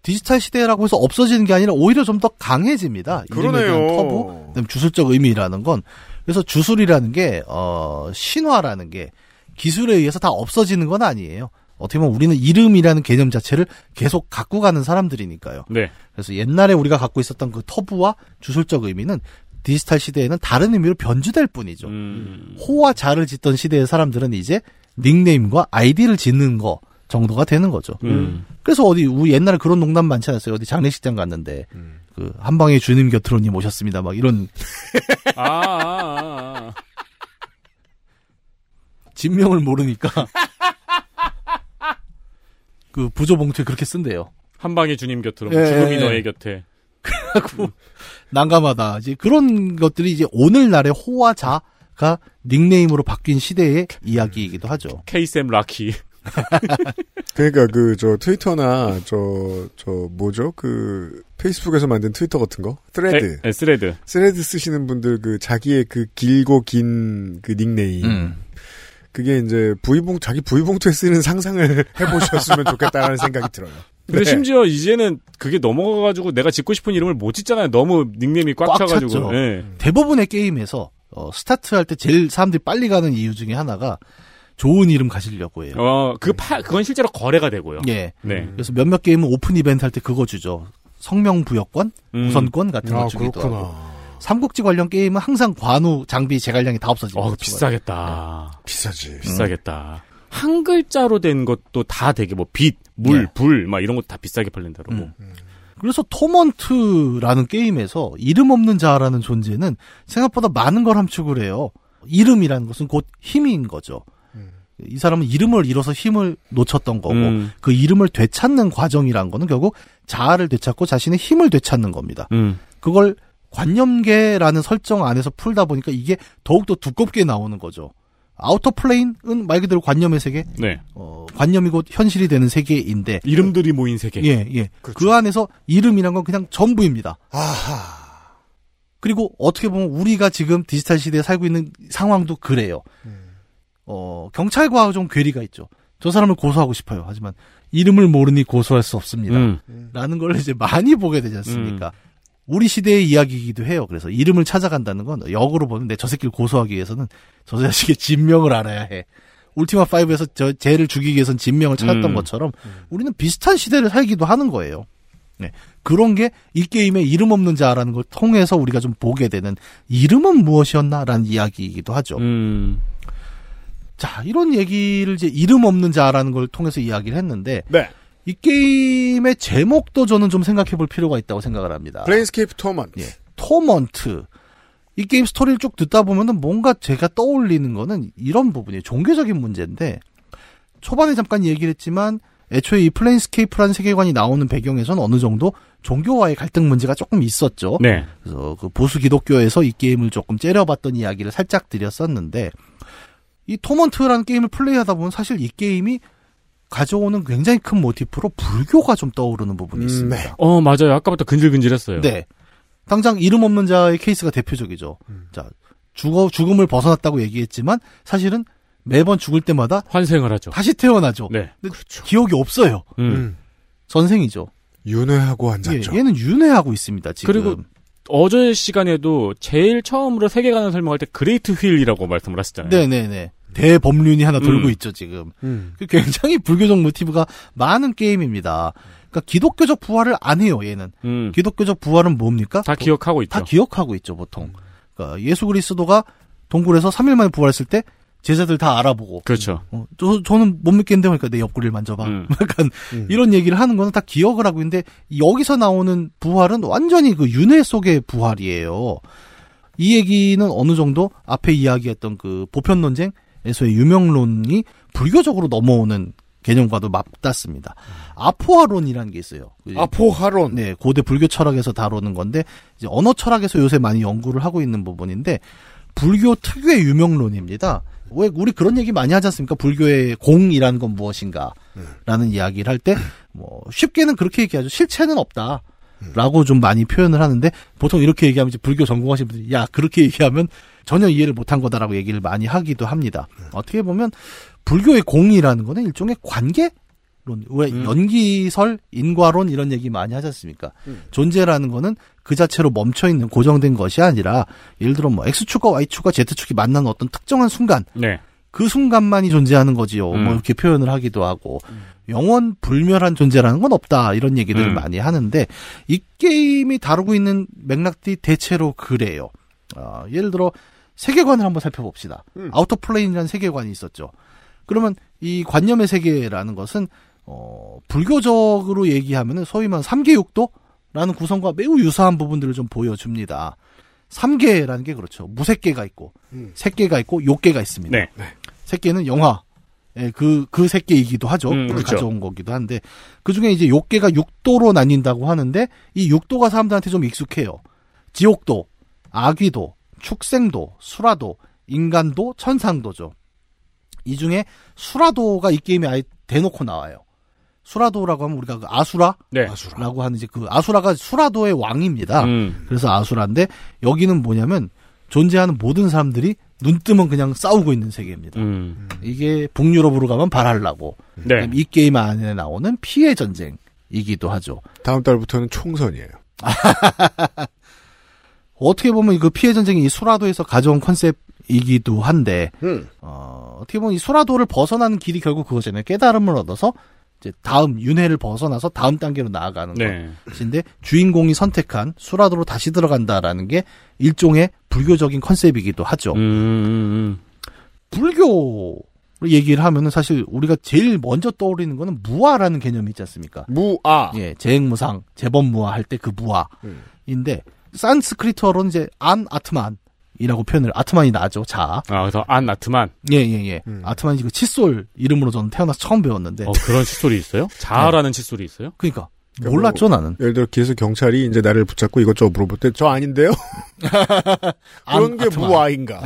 디지털 시대라고 해서 없어지는 게 아니라 오히려 좀 더 강해집니다. 그러네요. 터부, 주술적 의미라는 건 그래서 주술이라는 게 어, 신화라는 게 기술에 의해서 다 없어지는 건 아니에요. 어떻게 보면 우리는 이름이라는 개념 자체를 계속 갖고 가는 사람들이니까요. 네. 그래서 옛날에 우리가 갖고 있었던 그 터부와 주술적 의미는 디지털 시대에는 다른 의미로 변주될 뿐이죠. 음. 호와 자를 짓던 시대의 사람들은 이제 닉네임과 아이디를 짓는 거 정도가 되는 거죠. 음. 그래서 어디 우리 옛날에 그런 농담 많지 않았어요. 어디 장례식장 갔는데 그 한방에 주님 곁으로니 모셨습니다. 막 이런 아, 아, 아, 아. 진명을 모르니까 그 부조 봉투에 그렇게 쓴대요. 한 방에 주님 곁으로. 예, 죽음이 예. 너의 곁에. 그래갖고 난감하다. 이제 그런 것들이 이제 오늘날의 호와 자가 닉네임으로 바뀐 시대의 이야기이기도 하죠. 케이샘 라키. 그러니까 그 저 트위터나 저저 뭐죠 그 페이스북에서 만든 트위터 같은 거 스레드 에, 에, 스레드 스레드 쓰시는 분들 그 자기의 그 길고 긴 그 닉네임 음. 그게 이제 부이봉 자기 부이봉투에 쓰는 상상을 해보셨으면 좋겠다라는 생각이 들어요. 근데 네. 심지어 이제는 그게 넘어가가지고 내가 짓고 싶은 이름을 못 짓잖아요. 너무 닉네임이 꽉, 꽉 차가지고. 예. 대부분의 게임에서 어, 스타트할 때 제일 사람들이 빨리 가는 이유 중에 하나가 좋은 이름 가시려고 해요. 어, 그 파, 그건 실제로 거래가 되고요. 예. 네. 그래서 몇몇 게임은 오픈 이벤트 할 때 그거 주죠. 성명 부여권, 음. 우선권 같은 거 아, 주기도 그렇구나. 하고. 삼국지 관련 게임은 항상 관우 장비 재갈량이 다 없어집니다. 어, 비싸겠다. 비싸지. 음. 비싸겠다. 한 글자로 된 것도 다 되게 뭐 빛, 물, 네. 불, 막 이런 것도 다 비싸게 팔린다 그러고. 음. 그래서 토먼트라는 게임에서 이름 없는 자라는 존재는 생각보다 많은 걸 함축을 해요. 이름이라는 것은 곧 힘인 거죠. 이 사람은 이름을 잃어서 힘을 놓쳤던 거고 음. 그 이름을 되찾는 과정이란 거는 결국 자아를 되찾고 자신의 힘을 되찾는 겁니다. 음. 그걸 관념계라는 설정 안에서 풀다 보니까 이게 더욱더 두껍게 나오는 거죠. Outer Plane은 말 그대로 관념의 세계, 네. 어, 관념이 곧 현실이 되는 세계인데 이름들이 모인 세계. 예, 예. 그 안에서 이름이란 건 그냥 전부입니다. 아하. 그리고 어떻게 보면 우리가 지금 디지털 시대에 살고 있는 상황도 그래요. 어, 경찰과 좀 괴리가 있죠. 저 사람을 고소하고 싶어요. 하지만 이름을 모르니 고소할 수 없습니다. 음. 라는 걸 이제 많이 보게 되지 않습니까? 우리 시대의 이야기이기도 해요. 그래서 이름을 찾아간다는 건 역으로 보면 내저 새끼를 고소하기 위해서는 저 자식의 진명을 알아야 해. 울티마 5에서 저 쟤를 죽이기 위해선 진명을 찾았던 음. 것처럼 우리는 비슷한 시대를 살기도 하는 거예요. 네. 그런 게 이 게임의 이름 없는 자라는 걸 통해서 우리가 좀 보게 되는 이름은 무엇이었나라는 이야기이기도 하죠. 음. 자, 이런 얘기를 이제 이름 없는 자라는 걸 통해서 이야기를 했는데 네. 이 게임의 제목도 저는 좀 생각해 볼 필요가 있다고 생각을 합니다. 플레인스케이프 토먼트. 예. 토먼트. 이 게임 스토리를 쭉 듣다 보면은 뭔가 제가 떠올리는 거는 이런 부분이에요. 종교적인 문제인데 초반에 잠깐 얘기를 했지만 애초에 이 플레인스케이프라는 세계관이 나오는 배경에서는 어느 정도 종교와의 갈등 문제가 조금 있었죠. 네. 그래서 그 보수 기독교에서 이 게임을 조금 째려봤던 이야기를 살짝 드렸었는데 이 토먼트라는 게임을 플레이하다 보면 사실 이 게임이 가져오는 굉장히 큰 모티프로 불교가 좀 떠오르는 부분이 있습니다. 어, 맞아요. 아까부터 근질근질했어요. 네. 당장 이름 없는 자의 케이스가 대표적이죠. 자, 죽어, 죽음을 벗어났다고 얘기했지만 사실은 매번 죽을 때마다 환생을 하죠. 다시 태어나죠. 네. 근데 기억이 없어요. 음. 전생이죠. 윤회하고 앉았죠. 예, 얘는 윤회하고 있습니다. 지금. 그리고 어제 시간에도 제일 처음으로 세계관을 설명할 때 Great Wheel이라고 말씀을 하셨잖아요. 네네네. 대법륜이 하나 돌고 음. 있죠, 지금. 그 굉장히 불교적 모티브가 많은 게임입니다. 그러니까 기독교적 부활을 안 해요, 얘는. 음. 기독교적 부활은 뭡니까? 다 기억하고 있죠. 다 기억하고 있죠, 보통. 그러니까 예수 그리스도가 동굴에서 3일 만에 부활했을 때 제자들 다 알아보고. 그렇죠. 어, 저, 저는 못 믿겠는데, 그러니까 내 옆구리를 만져봐. 음. 약간 이런 얘기를 하는 거는 다 기억을 하고 있는데, 여기서 나오는 부활은 완전히 그 윤회 속의 부활이에요. 이 얘기는 어느 정도 앞에 이야기했던 그 보편 논쟁 에서의 유명론이 불교적으로 넘어오는 개념과도 맞닿습니다. 아포하론이라는 게 있어요. 아포하론. 네, 고대 불교 철학에서 다루는 건데 이제 언어 철학에서 요새 많이 연구를 하고 있는 부분인데 불교 특유의 유명론입니다. 왜 우리 그런 얘기 많이 하지 않습니까? 불교의 공이라는 건 무엇인가라는 이야기를 할 때 뭐 쉽게는 그렇게 얘기하죠. 실체는 없다. 라고 좀 많이 표현을 하는데 보통 이렇게 얘기하면 이제 불교 전공하신 분들이 야 그렇게 얘기하면 전혀 이해를 못한 거다라고 얘기를 많이 하기도 합니다. 어떻게 보면 불교의 공이라는 거는 일종의 관계 론, 왜 연기설, 인과론 이런 얘기 많이 하지 않습니까? 존재라는 거는 그 자체로 멈춰 있는 고정된 것이 아니라 예를 들어 뭐 X축과 Y축과 Z축이 만나는 어떤 특정한 순간 네. 그 순간만이 존재하는 거지요. 음. 뭐 이렇게 표현을 하기도 하고 영원 불멸한 존재라는 건 없다 이런 얘기들을 음. 많이 하는데 이 게임이 다루고 있는 맥락들이 대체로 그래요. 아, 예를 들어 세계관을 한번 살펴봅시다. Outer Plane이라는 세계관이 있었죠. 그러면 이 관념의 세계라는 것은 어, 불교적으로 얘기하면은 소위 말하는 삼계육도라는 구성과 매우 유사한 부분들을 좀 보여줍니다. 삼계라는 게 그렇죠. 무색계가 있고 색계가 있고 욕계가 있습니다. 네. 색계는 영화 예, 그, 그 색계이기도 하죠. 음, 그쵸. 가져온 거기도 한데, 그 중에 이제 욕계가 육도로 나뉜다고 하는데, 이 육도가 사람들한테 좀 익숙해요. 지옥도, 아귀도, 축생도, 수라도, 인간도, 천상도죠. 이 중에 수라도가 이 게임의 아예 대놓고 나와요. 수라도라고 하면 우리가 그 아수라? 네. 라고 하는 이제 그 아수라가 수라도의 왕입니다. 음. 그래서 아수라인데 여기는 뭐냐면 존재하는 모든 사람들이 눈 뜨면 그냥 싸우고 있는 세계입니다. 음. 이게 북유럽으로 가면 발할라고. 네. 이 게임 안에 나오는 피해 전쟁이기도 하죠. 다음 달부터는 총선이에요. 어떻게 보면 그 피해 전쟁이 이 수라도에서 가져온 컨셉이기도 한데 음. 어, 어떻게 보면 이 수라도를 벗어나는 길이 결국 그거잖아요. 깨달음을 얻어서 이제 다음 윤회를 벗어나서 다음 단계로 나아가는 네. 음. 불교 얘기를 하면은 사실 우리가 제일 먼저 떠오르는 거는 무아라는 개념이 있지 않습니까? 무아. 예, 재행무상, 재범무아 할 때 그 무아인데 산스크리트어로는 이제 안 아트만이라고 표현을 아트만이 나죠. 자. 아, 그래서 안 아트만. 예, 예, 예. 아트만이 그 칫솔 이름으로 저는 태어나서 처음 배웠는데. 어, 그런 칫솔이 있어요? 자아라는 칫솔이 있어요? 그러니까 그러니까 몰랐죠 뭐, 나는. 예를 들어 길에서 경찰이 이제 나를 붙잡고 이것저것 물어볼 때 저 아닌데요? 그런 게 아트만. 무아인가?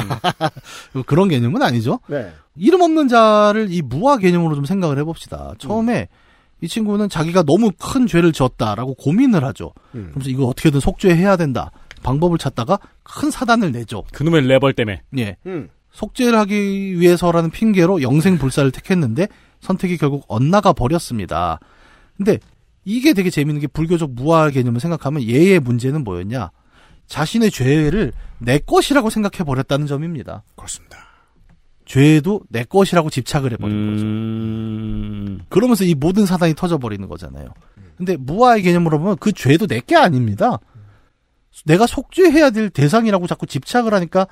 그런 개념은 아니죠. 네. 이름 없는 자를 이 무아 개념으로 좀 생각을 해봅시다. 처음에 이 친구는 자기가 너무 큰 죄를 지었다라고 고민을 하죠. 음. 그러면서 이거 어떻게든 속죄해야 된다. 방법을 찾다가 큰 사단을 내죠. 그놈의 레벌 때문에. 예. 음. 속죄를 하기 위해서라는 핑계로 영생 불사를 택했는데 선택이 결국 엇나가 버렸습니다. 근데 이게 되게 재밌는 게 불교적 무아 개념을 생각하면 얘의 문제는 뭐였냐? 자신의 죄를 내 것이라고 생각해 버렸다는 점입니다. 그렇습니다. 죄도 내 것이라고 집착을 해버린 음. 거죠. 그러면서 이 모든 사단이 터져버리는 거잖아요. 근데 무아의 개념으로 보면 그 죄도 내 게 아닙니다. 내가 속죄해야 될 대상이라고 자꾸 집착을 하니까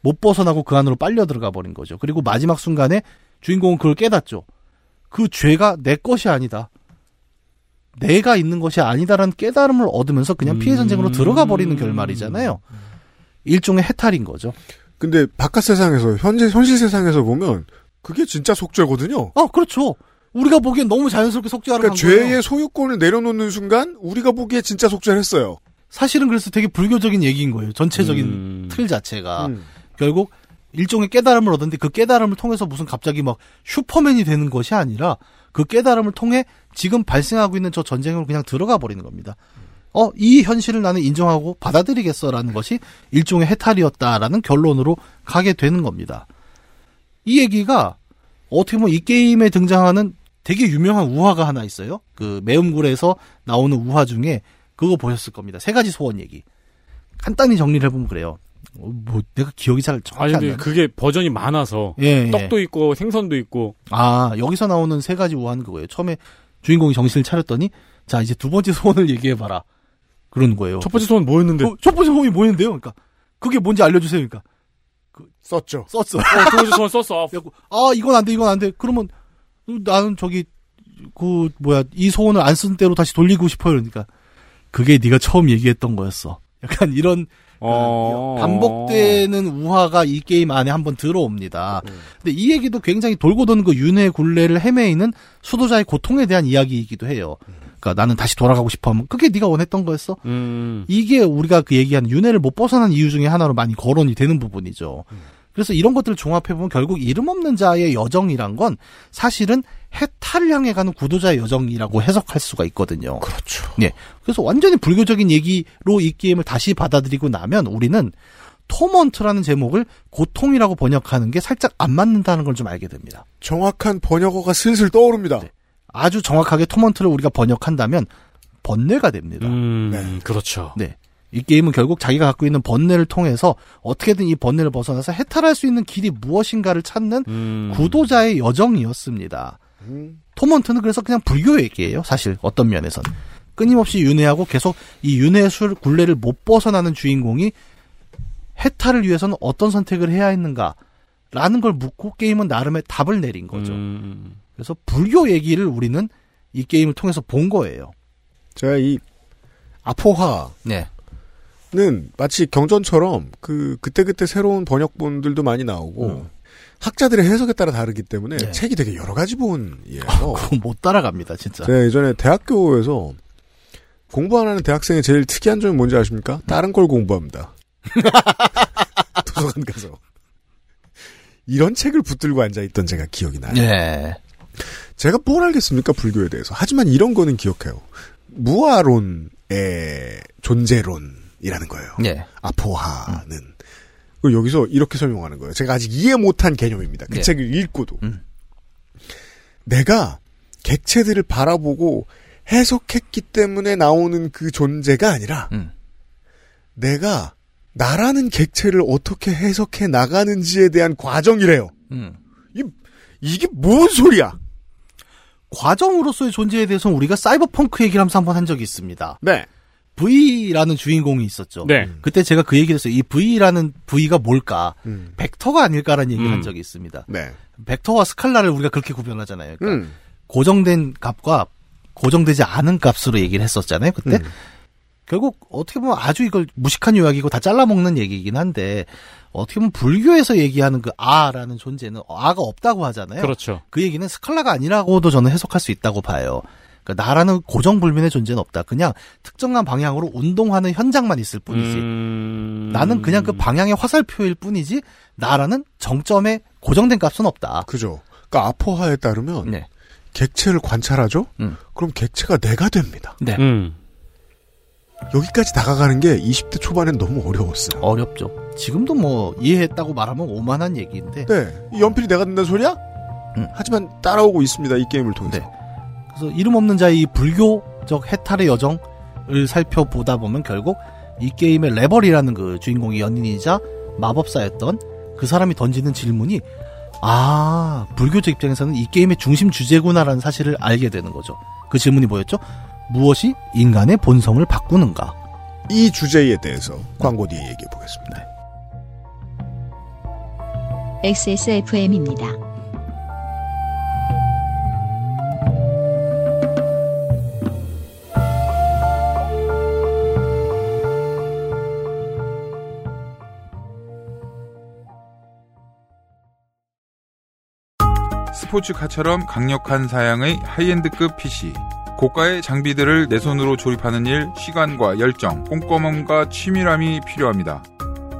못 벗어나고 그 안으로 빨려 들어가 버린 거죠. 그리고 마지막 순간에 주인공은 그걸 깨닫죠. 그 죄가 내 것이 아니다. 내가 있는 것이 아니다라는 깨달음을 얻으면서 그냥 피해 전쟁으로 들어가 버리는 결말이잖아요. 일종의 해탈인 거죠. 근데 바깥 세상에서 현재 현실 세상에서 보면 그게 진짜 속죄거든요. 아, 그렇죠. 우리가 보기엔 너무 자연스럽게 속죄하러 그러니까 간 거예요. 죄의 소유권을 내려놓는 순간 우리가 보기에 진짜 속죄를 했어요. 사실은 그래서 되게 불교적인 얘기인 거예요. 전체적인 음. 틀 자체가. 음. 결국 일종의 깨달음을 얻었는데 그 깨달음을 통해서 무슨 갑자기 막 슈퍼맨이 되는 것이 아니라 그 깨달음을 통해 지금 발생하고 있는 저 전쟁으로 그냥 들어가 버리는 겁니다. 어, 이 현실을 나는 인정하고 받아들이겠어라는 것이 일종의 해탈이었다라는 결론으로 가게 되는 겁니다. 이 얘기가 어떻게 보면 이 게임에 등장하는 되게 유명한 우화가 하나 있어요. 그 매음굴에서 나오는 우화 중에 그거 보셨을 겁니다. 세 가지 소원 얘기. 간단히 정리를 해보면 그래요. 어, 뭐 내가 기억이 잘 정확히 아니, 안 나네. 그게 버전이 많아서. 예, 예. 떡도 있고 생선도 있고. 아, 여기서 나오는 세 가지 우화는 그거예요. 처음에 주인공이 정신을 차렸더니, 자, 이제 두 번째 소원을 얘기해봐라. 그러는 거예요. 첫 번째 소원 뭐였는데? 어, 첫 번째 소원이 뭐였는데요? 그러니까, 그게 뭔지 알려주세요. 그러니까, 썼죠. 썼어. 어, 두 번째 소원 썼어. 아, 이건 안 돼, 이건 안 돼. 그러면, 나는 저기, 그, 뭐야, 이 소원을 안 쓴 대로 다시 돌리고 싶어요. 그러니까, 그게 네가 처음 얘기했던 거였어. 약간 이런, 어. 반복되는 우화가 이 게임 안에 한번 들어옵니다. 근데 이 얘기도 굉장히 돌고 도는 그 윤회 굴레를 헤매이는 수도자의 고통에 대한 이야기이기도 해요. 그러니까 나는 다시 돌아가고 싶어 하면 그게 네가 원했던 거였어? 음. 이게 우리가 그 얘기하는 윤회를 못 벗어난 이유 중에 하나로 많이 거론이 되는 부분이죠. 그래서 이런 것들을 종합해 보면 결국 이름 없는 자의 여정이란 건 사실은 해탈을 향해 가는 구도자의 여정이라고 해석할 수가 있거든요. 그렇죠. 예. 그래서 완전히 불교적인 얘기로 이 게임을 다시 받아들이고 나면 우리는 토먼트라는 제목을 고통이라고 번역하는 게 살짝 안 맞는다는 걸 좀 알게 됩니다. 정확한 번역어가 슬슬 떠오릅니다. 아주 정확하게 토먼트를 우리가 번역한다면 번뇌가 됩니다. 음, 그렇죠. 네. 이 게임은 결국 자기가 갖고 있는 번뇌를 통해서 어떻게든 이 번뇌를 벗어나서 해탈할 수 있는 길이 무엇인가를 찾는 음. 구도자의 여정이었습니다. 토먼트는 그래서 그냥 불교 얘기예요. 사실 어떤 면에선 끊임없이 윤회하고 계속 이 윤회의 술 굴레를 못 벗어나는 주인공이 해탈을 위해서는 어떤 선택을 해야 했는가 라는 걸 묻고 게임은 나름의 답을 내린 거죠. 음. 그래서 불교 얘기를 우리는 이 게임을 통해서 본 거예요. 제가 이 아포화는 네. 마치 경전처럼 그 그때그때 새로운 번역본들도 많이 나오고 학자들의 해석에 따라 다르기 때문에 네. 책이 되게 여러 가지 본이에요. 그거 못 따라갑니다, 진짜. 제가 예전에 대학교에서 공부 안 하는 대학생의 제일 특이한 점이 뭔지 아십니까? 다른 걸 공부합니다. 도서관 가서. 이런 책을 붙들고 앉아있던 제가 기억이 나요. 네. 제가 뭘 알겠습니까 불교에 대해서. 하지만 이런 거는 기억해요. 무아론의 존재론이라는 거예요. 예. 아포하는. 그리고 여기서 이렇게 설명하는 거예요. 제가 아직 이해 못한 개념입니다. 그 예. 책을 읽고도. 내가 객체들을 바라보고 해석했기 때문에 나오는 그 존재가 아니라 내가 나라는 객체를 어떻게 해석해 나가는지에 대한 과정이래요. 음. 이, 이게 뭔 소리야? 과정으로서의 존재에 대해서는 우리가 사이버펑크 얘기를 하면서 한 번 한 적이 있습니다. 네. V라는 주인공이 있었죠. 네. 그때 제가 그 얘기를 했어요. 이 V라는 V가 뭘까? 음. 벡터가 아닐까라는 얘기를 음. 한 적이 있습니다. 네. 벡터와 스칼라를 우리가 그렇게 구별하잖아요. 그러니까 음. 고정된 값과 고정되지 않은 값으로 얘기를 했었잖아요. 그때 음. 결국 어떻게 보면 아주 이걸 무식한 요약이고 다 잘라먹는 얘기이긴 한데 어떻게 보면 불교에서 얘기하는 그 아라는 존재는 아가 없다고 하잖아요. 그렇죠. 그 얘기는 스칼라가 아니라고도 저는 해석할 수 있다고 봐요. 그러니까 나라는 고정불변의 존재는 없다. 그냥 특정한 방향으로 운동하는 현장만 있을 뿐이지. 음... 나는 그냥 그 방향의 화살표일 뿐이지 나라는 정점에 고정된 값은 없다. 그죠. 그러니까 아포하에 따르면 네. 객체를 관찰하죠. 음. 그럼 객체가 내가 됩니다. 네. 음. 여기까지 다가가는 게 20대 초반엔 너무 어려웠어요. 어렵죠. 지금도 뭐 이해했다고 말하면 오만한 얘기인데. 네. 이 연필이 내가 된다는 소리야? 음. 하지만 따라오고 있습니다. 이 게임을 통해서. 네. 그래서 이름 없는 자의 이 불교적 해탈의 여정을 살펴보다 보면 결국 이 게임의 레벌이라는 그 주인공의 연인이자 마법사였던 그 사람이 던지는 질문이 아 불교적 입장에서는 이 게임의 중심 주제구나라는 사실을 알게 되는 거죠. 그 질문이 뭐였죠? 무엇이 인간의 본성을 바꾸는가? 이 주제에 대해서 광고 뒤에 얘기해 보겠습니다. XSFM입니다. 스포츠카처럼 강력한 사양의 high-end급 PC. 고가의 장비들을 내 손으로 조립하는 일, 시간과 열정, 꼼꼼함과 치밀함이 필요합니다.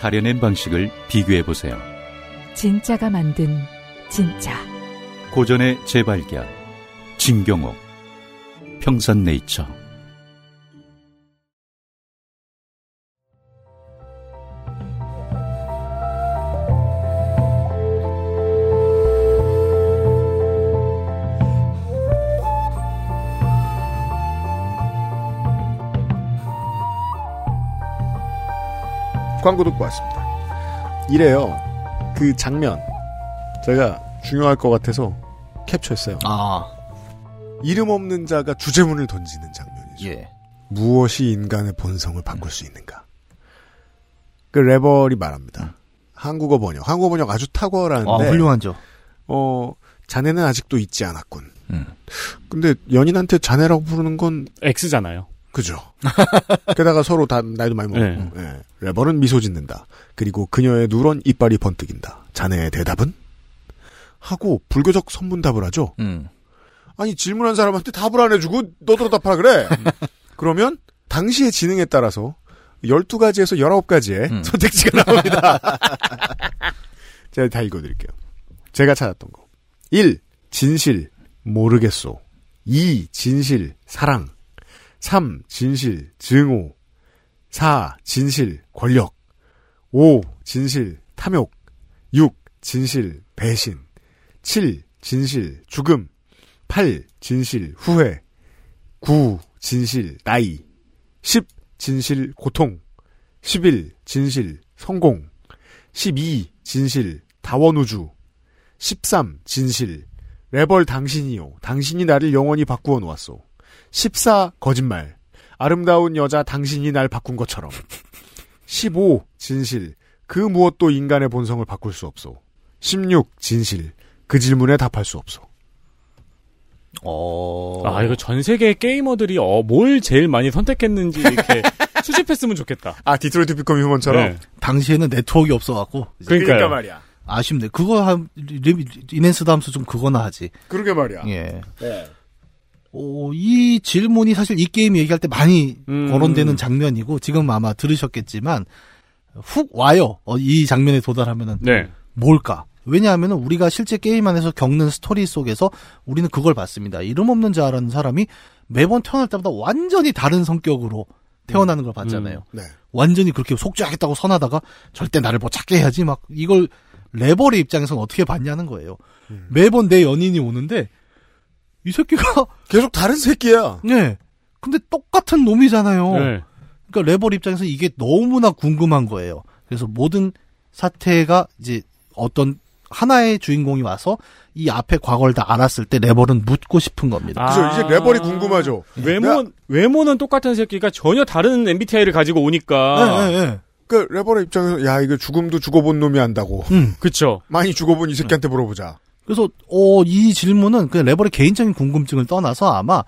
다려낸 방식을 비교해 보세요. 진짜가 만든 진짜. 고전의 재발견. 진경옥. 평산네이처. 광고 듣고 왔습니다. 이래요. 그 장면 제가 중요할 것 같아서 캡처했어요. 아, 이름 없는 자가 주제문을 던지는 장면이죠. 예. 무엇이 인간의 본성을 바꿀 수 있는가? 그 레벌이 말합니다. 한국어 번역. 한국어 번역 아주 탁월한데. 아, 훌륭하죠. 어, 자네는 아직도 잊지 않았군. 음. 근데 연인한테 자네라고 부르는 건 X잖아요. 그죠. 게다가 서로 다 나이도 많이 먹고. 네. 예. 레벌은 미소 짓는다. 그리고 그녀의 누런 이빨이 번뜩인다. 자네의 대답은? 하고 불교적 선문답을 하죠. 음. 아니 질문한 사람한테 답을 안 해주고 너도 답하라 그래. 그러면 당시의 지능에 따라서 12가지에서 19가지의 음. 선택지가 나옵니다. 제가 다 읽어드릴게요. 제가 찾았던 거. 1. 진실 모르겠소. 2. 진실 사랑. 3. 진실 증오. 4. 진실 권력. 5. 진실 탐욕. 6. 진실 배신. 7. 진실 죽음. 8. 진실 후회. 9. 진실 나이. 10. 진실 고통. 11. 진실 성공. 12. 진실 다원우주. 13. 진실 레벌 당신이요. 당신이 나를 영원히 바꾸어 놓았소. 14. 거짓말. 아름다운 여자 당신이 날 바꾼 것처럼. 15. 진실. 그 무엇도 인간의 본성을 바꿀 수 없소. 16. 진실. 그 질문에 답할 수 없소. 어. 아, 이거 전 세계 게이머들이 어, 뭘 제일 많이 선택했는지 이렇게 수집했으면 좋겠다. 아, 디트로이트 비컴 휴먼처럼? 네. 당시에는 네트워크가 없어갖고. 그러니까 말이야. 아쉽네. 그거 한, 리- enhance도 하면서 좀 그거나 하지. 그러게 말이야. 예. 네. 어, 이 질문이 사실 이 게임 얘기할 때 많이 음. 거론되는 장면이고, 지금 아마 들으셨겠지만, 훅 와요. 어, 이 장면에 도달하면은. 네. 뭘까? 왜냐하면 우리가 실제 게임 안에서 겪는 스토리 속에서 우리는 그걸 봤습니다. 이름 없는 자라는 사람이 매번 태어날 때마다 완전히 다른 성격으로 태어나는 걸 봤잖아요. 네. 완전히 그렇게 속죄하겠다고 선하다가 절대 나를 뭐 찾게 해야지 막 이걸 레버의 입장에서는 어떻게 봤냐는 거예요. 매번 내 연인이 오는데 이 새끼가 계속 다른 새끼야. 네. 근데 똑같은 놈이잖아요. 네. 그러니까 레버 입장에서 이게 너무나 궁금한 거예요. 그래서 모든 사태가 이제 어떤 하나의 주인공이 와서 이 앞에 과거를 다 알았을 때 레버는 묻고 싶은 겁니다. 그죠. 이제 레버리 궁금하죠. 외모, 외모는 똑같은 새끼가 전혀 다른 MBTI를 가지고 오니까. 네, 네, 네. 그 레버리 입장에서 야 이거 죽음도 죽어본 놈이 안다고. 음. 그쵸. 많이 죽어본 이 새끼한테 물어보자. 그래서 어, 이 질문은 그냥 레버의 개인적인 궁금증을 떠나서 아마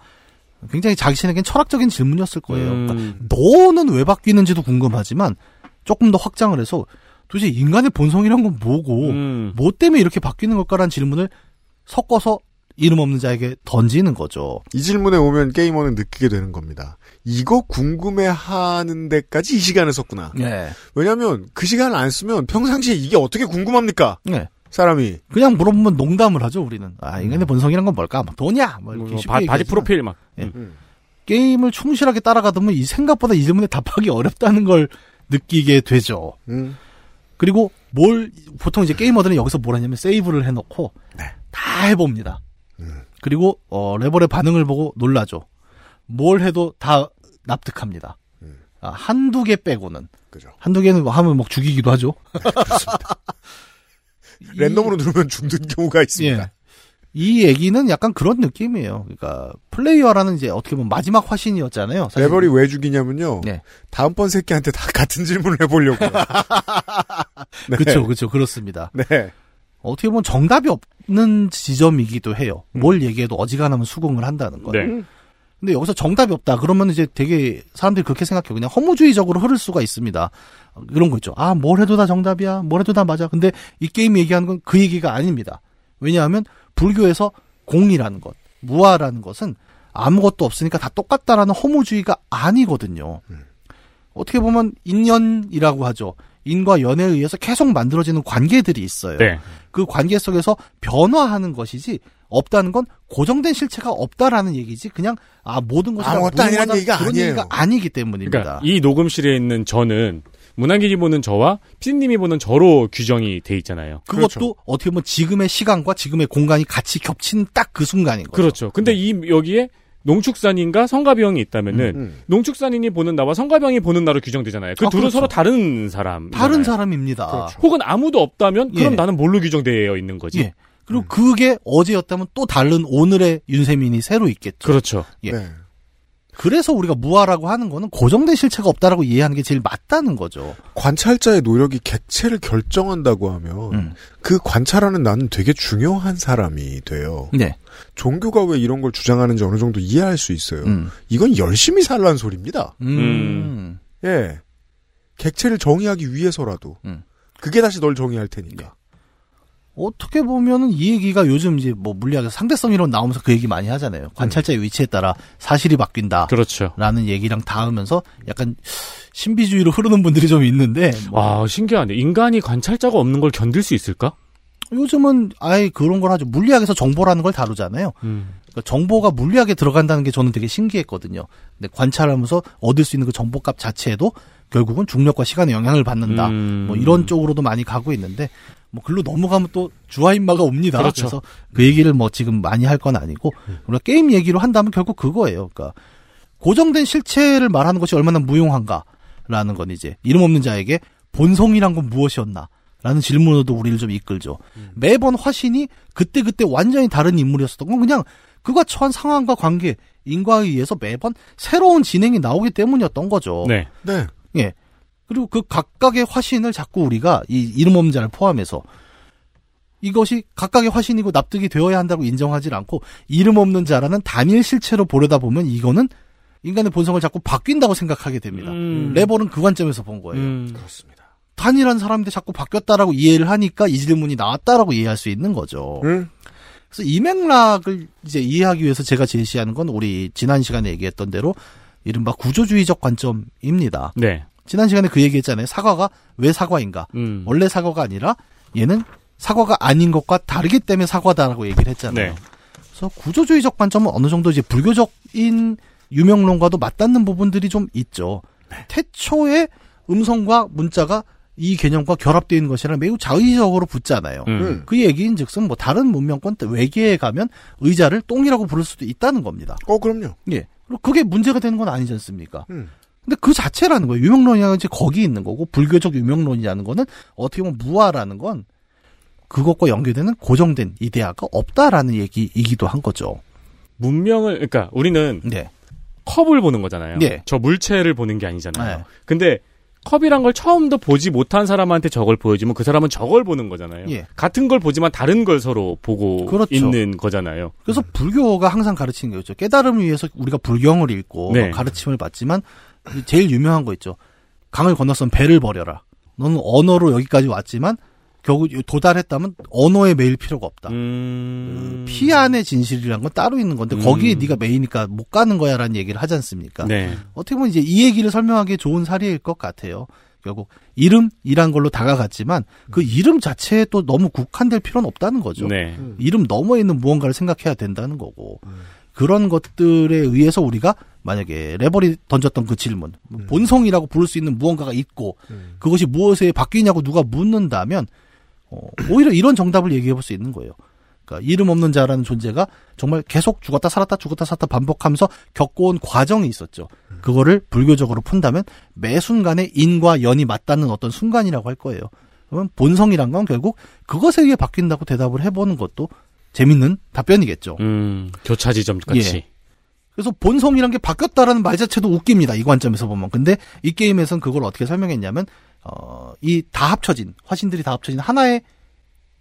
굉장히 자기 자신에겐 철학적인 질문이었을 거예요. 음. 그러니까 너는 왜 바뀌는지도 궁금하지만 조금 더 확장을 해서 도대체 인간의 본성이란 건 뭐고 음. 뭐 때문에 이렇게 바뀌는 걸까라는 질문을 섞어서 이름 없는 자에게 던지는 거죠. 이 질문에 오면 게이머는 느끼게 되는 겁니다. 이거 궁금해 하는 데까지 이 시간을 썼구나. 네. 왜냐하면 그 시간을 안 쓰면 평상시에 이게 어떻게 궁금합니까? 네. 사람이 그냥 물어보면 농담을 하죠, 우리는. 아, 인간의 본성이란 건 뭘까? 뭐 돈이야! 뭐 이렇게 뭐 쉽게 바, 얘기하지만 프로필 막. 예. 음. 게임을 충실하게 따라가다 보면 이 생각보다 이 질문에 답하기 어렵다는 걸 느끼게 되죠. 음. 그리고 뭘 보통 이제 게이머들은 여기서 뭘 하냐면 세이브를 해놓고 다 해봅니다. 그리고 어, 레벨의 반응을 보고 놀라죠. 뭘 해도 다 납득합니다. 아, 한두 개 빼고는 그죠. 한두 개는 뭐 하면 막 죽이기도 하죠. 랜덤으로 누르면 죽는 경우가 있습니다. 예. 이 얘기는 약간 그런 느낌이에요. 그러니까 플레이어라는 이제 어떻게 보면 마지막 화신이었잖아요. 사실. 레버리 왜 죽이냐면요. 네. 다음번 새끼한테 다 같은 질문을 해보려고. 네. 그렇죠, 그렇죠, 그렇습니다. 네. 어떻게 보면 정답이 없는 지점이기도 해요. 뭘 얘기해도 어지간하면 수긍을 한다는 거. 네. 근데 여기서 정답이 없다. 그러면 이제 되게 사람들이 그렇게 생각해요. 그냥 허무주의적으로 흐를 수가 있습니다. 이런 거 있죠. 아, 뭘 해도 다 정답이야. 뭘 해도 다 맞아. 근데 이 게임 얘기하는 건 그 얘기가 아닙니다. 왜냐하면 불교에서 공이라는 것, 무아라는 것은 아무것도 없으니까 다 똑같다라는 허무주의가 아니거든요. 어떻게 보면 인연이라고 하죠. 인과 연애에 의해서 계속 만들어지는 관계들이 있어요. 네. 그 관계 속에서 변화하는 것이지 없다는 건 고정된 실체가 없다라는 얘기지 그냥 아 모든 것이 다 아무것도 아니라는 얘기가 그런 아니에요. 얘기가 아니기 때문입니다. 그러니까 이 녹음실에 있는 저는 문학인이 보는 저와 피디님이 보는 저로 규정이 돼 있잖아요. 그것도 그렇죠. 어떻게 보면 지금의 시간과 지금의 공간이 같이 겹치는 딱그 순간인 거죠. 그렇죠. 근데 이 여기에 농축산인과 성가병이 있다면은 음. 농축산인이 보는 나와 성가병이 보는 나로 규정되잖아요. 그 아, 둘은 그렇죠. 서로 다른 사람. 다른 사람입니다. 그렇죠. 혹은 아무도 없다면 그럼 예. 나는 뭘로 규정되어 있는 거지? 예. 그리고 그게 어제였다면 또 다른 오늘의 윤세민이 새로 있겠죠. 그렇죠. 예. 네. 그래서 우리가 무아라고 하는 거는 고정된 실체가 없다라고 이해하는 게 제일 맞다는 거죠. 관찰자의 노력이 객체를 결정한다고 하면 음. 그 관찰하는 나는 되게 중요한 사람이 돼요. 네. 종교가 왜 이런 걸 주장하는지 어느 정도 이해할 수 있어요. 음. 이건 열심히 살란 소리입니다. 음. 예. 객체를 정의하기 위해서라도. 음. 그게 다시 널 정의할 테니까. 어떻게 보면은 이 얘기가 요즘 이제 뭐 물리학에서 상대성 이론 나오면서 그 얘기 많이 하잖아요. 관찰자의 위치에 따라 사실이 바뀐다. 그렇죠. 라는 얘기랑 닿으면서 약간 신비주의로 흐르는 분들이 좀 있는데 뭐와 신기하네. 인간이 관찰자가 없는 걸 견딜 수 있을까? 요즘은 아예 그런 걸 하죠. 물리학에서 정보라는 걸 다루잖아요. 음. 그러니까 정보가 물리학에 들어간다는 게 저는 되게 신기했거든요. 근데 관찰하면서 얻을 수 있는 그 정보값 자체에도 결국은 중력과 시간의 영향을 받는다. 음. 뭐 이런 쪽으로도 많이 가고 있는데 뭐 글로 넘어가면 또 주화인마가 옵니다. 그렇죠. 그래서 그 얘기를 뭐 지금 많이 할 건 아니고 우리가 게임 얘기로 한다면 결국 그거예요. 그러니까 고정된 실체를 말하는 것이 얼마나 무용한가라는 건 이제 이름 없는 자에게 본성이란 건 무엇이었나? 라는 질문으로도 우리를 좀 이끌죠. 매번 화신이 그때 그때 완전히 다른 인물이었었던 건 그냥 그가 처한 상황과 관계, 인과에 의해서 매번 새로운 진행이 나오기 때문이었던 거죠. 네. 네. 예. 그리고 그 각각의 화신을 자꾸 우리가 이 이름 없는 자를 포함해서 이것이 각각의 화신이고 납득이 되어야 한다고 인정하지 않고 이름 없는 자라는 단일 실체로 보려다 보면 이거는 인간의 본성을 자꾸 바뀐다고 생각하게 됩니다. 음. 레버는 그 관점에서 본 거예요. 음. 그렇습니다. 단일한 사람인데 자꾸 바뀌었다라고 이해를 하니까 이 질문이 나왔다라고 이해할 수 있는 거죠. 음. 그래서 이 맥락을 이제 이해하기 위해서 제가 제시하는 건 우리 지난 시간에 얘기했던 대로 이른바 구조주의적 관점입니다. 네. 지난 시간에 그 얘기했잖아요. 사과가 왜 사과인가? 음. 원래 사과가 아니라 얘는 사과가 아닌 것과 다르기 때문에 사과다라고 얘기를 했잖아요. 네. 그래서 구조주의적 관점은 어느 정도 이제 불교적인 유명론과도 맞닿는 부분들이 좀 있죠. 태초에 음성과 문자가 이 개념과 결합되어 있는 것이라 매우 자의적으로 붙잖아요. 음. 그 얘기인 즉슨 뭐 다른 문명권 외계에 가면 의자를 똥이라고 부를 수도 있다는 겁니다. 어, 그럼요. 예. 그리고 그게 문제가 되는 건 아니지 않습니까? 음. 근데 그 자체라는 거예요. 유명론이라는 게 거기 있는 거고 불교적 유명론이라는 거는 어떻게 보면 무아라는 건 그것과 연계되는 고정된 이데아가 없다라는 얘기이기도 한 거죠. 문명을 그러니까 우리는 네. 컵을 보는 거잖아요. 네. 저 물체를 보는 게 아니잖아요. 네. 근데 컵이란 걸 처음도 보지 못한 사람한테 저걸 보여주면 그 사람은 저걸 보는 거잖아요. 예. 같은 걸 보지만 다른 걸 서로 보고 그렇죠. 있는 거잖아요. 그래서 불교가 항상 가르치는 게 있죠. 깨달음을 위해서 우리가 불경을 읽고 네. 가르침을 받지만 제일 유명한 거 있죠. 강을 건너선 배를 버려라. 너는 언어로 여기까지 왔지만 결국 도달했다면 언어에 매일 필요가 없다. 음... 피 안의 진실이란 건 따로 있는 건데 음. 거기에 네가 메이니까 못 가는 거야라는 얘기를 하지 않습니까? 네. 어떻게 보면 이제 이 얘기를 설명하기 좋은 사례일 것 같아요. 결국 이름이란 걸로 다가갔지만 그 이름 자체에 또 너무 국한될 필요는 없다는 거죠. 네. 이름 너머에 있는 무언가를 생각해야 된다는 거고 그런 것들에 의해서 우리가 만약에 레버리 던졌던 그 질문 본성이라고 부를 수 있는 무언가가 있고 그것이 무엇에 바뀌냐고 누가 묻는다면 어, 오히려 이런 정답을 얘기해 볼 수 있는 거예요. 그러니까 이름 없는 자라는 존재가 정말 계속 죽었다 살았다 죽었다 살았다 반복하면서 겪어온 과정이 있었죠. 그거를 불교적으로 푼다면 매 순간에 인과 연이 맞닿는 어떤 순간이라고 할 거예요. 그러면 본성이란 건 결국 그것에 의해 바뀐다고 대답을 해보는 것도 재밌는 답변이겠죠. 음, 교차 지점 같이. 예. 그래서 본성이란 게 바뀌었다라는 말 자체도 웃깁니다. 이 관점에서 보면. 근데 이 게임에서는 그걸 어떻게 설명했냐면, 어, 이 다 합쳐진, 화신들이 다 합쳐진 하나의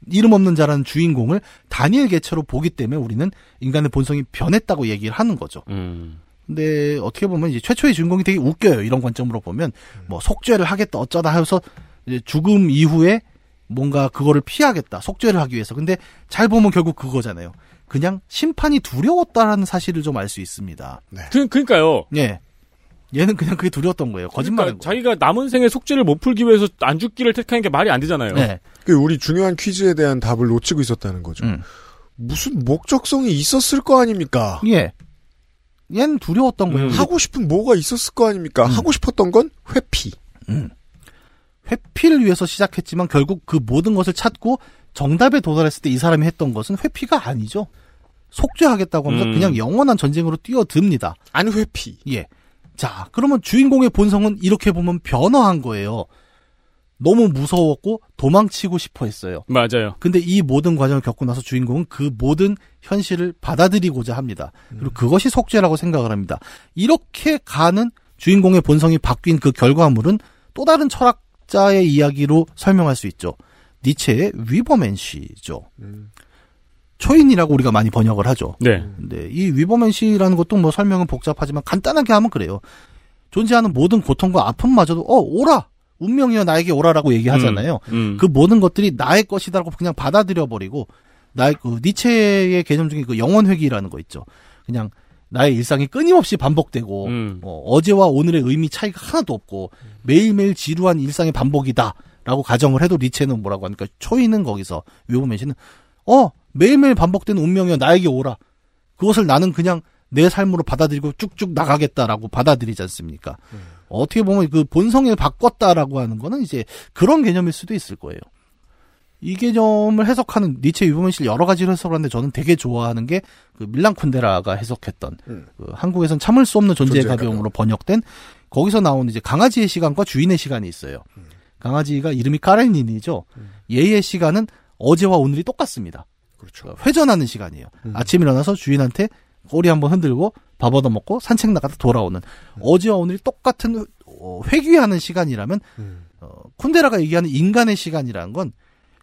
이름 없는 자라는 주인공을 단일 개체로 보기 때문에 우리는 인간의 본성이 변했다고 얘기를 하는 거죠. 음. 근데 어떻게 보면 이제 최초의 주인공이 되게 웃겨요. 이런 관점으로 보면 뭐 속죄를 하겠다 어쩌다 해서 이제 죽음 이후에 뭔가 그거를 피하겠다. 속죄를 하기 위해서. 근데 잘 보면 결국 그거잖아요. 그냥 심판이 두려웠다라는 사실을 좀 알 수 있습니다. 그, 그러니까요. 예. 얘는 그냥 그게 두려웠던 거예요. 거짓말인 그러니까 자기가 남은 생에 속죄를 못 풀기 위해서 안 죽기를 택하는 게 말이 안 되잖아요. 네. 그 우리 중요한 퀴즈에 대한 답을 놓치고 있었다는 거죠. 음. 무슨 목적성이 있었을 거 아닙니까? 예. 얘는 두려웠던 거예요. 하고 싶은 뭐가 있었을 거 아닙니까? 하고 싶었던 건 회피. 음. 회피를 위해서 시작했지만 결국 그 모든 것을 찾고 정답에 도달했을 때 이 사람이 했던 것은 회피가 아니죠. 속죄하겠다고 하면서 음. 그냥 영원한 전쟁으로 뛰어듭니다. 안 회피. 예. 자, 그러면 주인공의 본성은 이렇게 보면 변화한 거예요. 너무 무서웠고 도망치고 싶어 했어요. 맞아요. 근데 이 모든 과정을 겪고 나서 주인공은 그 모든 현실을 받아들이고자 합니다. 그리고 그것이 속죄라고 생각을 합니다. 이렇게 가는 주인공의 본성이 바뀐 그 결과물은 또 다른 철학자의 이야기로 설명할 수 있죠. 니체의 위버맨시죠. 초인이라고 우리가 많이 번역을 하죠. 네. 근데 이 위버맨시라는 것도 뭐 설명은 복잡하지만 간단하게 하면 그래요. 존재하는 모든 고통과 아픔마저도 어 오라 운명이여 나에게 오라라고 얘기하잖아요. 음, 음. 그 모든 것들이 나의 것이다라고 그냥 받아들여 버리고 나의 그 니체의 개념 중에 그 영원 회귀라는 거 있죠. 그냥 나의 일상이 끊임없이 반복되고 음. 어, 어제와 오늘의 의미 차이가 하나도 없고 매일매일 지루한 일상의 반복이다 라고 가정을 해도 니체는 뭐라고 하니까 초이는 거기서 위버맨시는 어 매일매일 반복되는 운명이여 나에게 오라. 그것을 나는 그냥 내 삶으로 받아들이고 쭉쭉 나가겠다라고 받아들이지 않습니까? 어떻게 보면 그 본성을 바꿨다라고 하는 거는 이제 그런 개념일 수도 있을 거예요. 이 개념을 해석하는 니체 유보맨실 여러 가지로 해석을 하는데 저는 되게 좋아하는 게 그 밀란 쿤데라가 해석했던 그 한국에선 참을 수 없는 존재의 존재의 가벼움으로 번역된 거기서 나오는 이제 강아지의 시간과 주인의 시간이 있어요. 강아지가 이름이 까렌닌이죠. 얘의 시간은 어제와 오늘이 똑같습니다. 그렇죠. 회전하는 시간이에요. 아침 일어나서 주인한테 꼬리 한번 흔들고 밥 얻어 먹고 산책 나가다 돌아오는 어제와 오늘이 똑같은 어, 회귀하는 시간이라면 어, 쿤데라가 얘기하는 인간의 시간이라는 건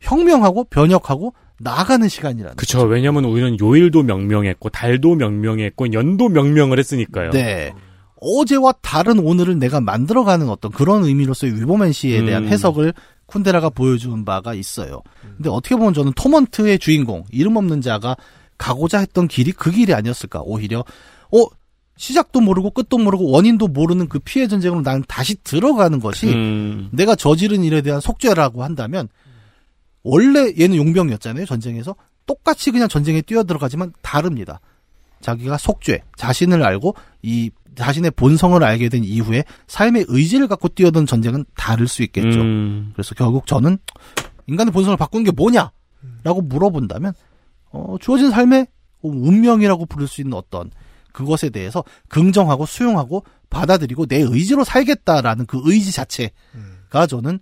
혁명하고 변혁하고 나아가는 시간이라는. 그쵸. 왜냐면 우리는 요일도 명명했고, 달도 명명했고, 연도 명명을 했으니까요. 네. 어제와 다른 오늘을 내가 만들어가는 어떤 그런 의미로서의 위버맨시에 대한 음. 해석을 쿤데라가 보여준 바가 있어요. 근데 어떻게 보면 저는 토먼트의 주인공, 이름 없는 자가 가고자 했던 길이 그 길이 아니었을까. 오히려, 어, 시작도 모르고 끝도 모르고 원인도 모르는 그 피해 전쟁으로 나는 다시 들어가는 것이 음, 내가 저지른 일에 대한 속죄라고 한다면 원래 얘는 용병이었잖아요 전쟁에서 똑같이 그냥 전쟁에 뛰어들어가지만 다릅니다. 자기가 속죄, 자신을 알고 이 자신의 본성을 알게 된 이후에 삶의 의지를 갖고 뛰어든 전쟁은 다를 수 있겠죠. 음, 그래서 결국 저는 인간의 본성을 바꾸는 게 뭐냐라고 물어본다면 어, 주어진 삶의 운명이라고 부를 수 있는 어떤 그것에 대해서 긍정하고 수용하고 받아들이고 내 의지로 살겠다라는 그 의지 자체가 저는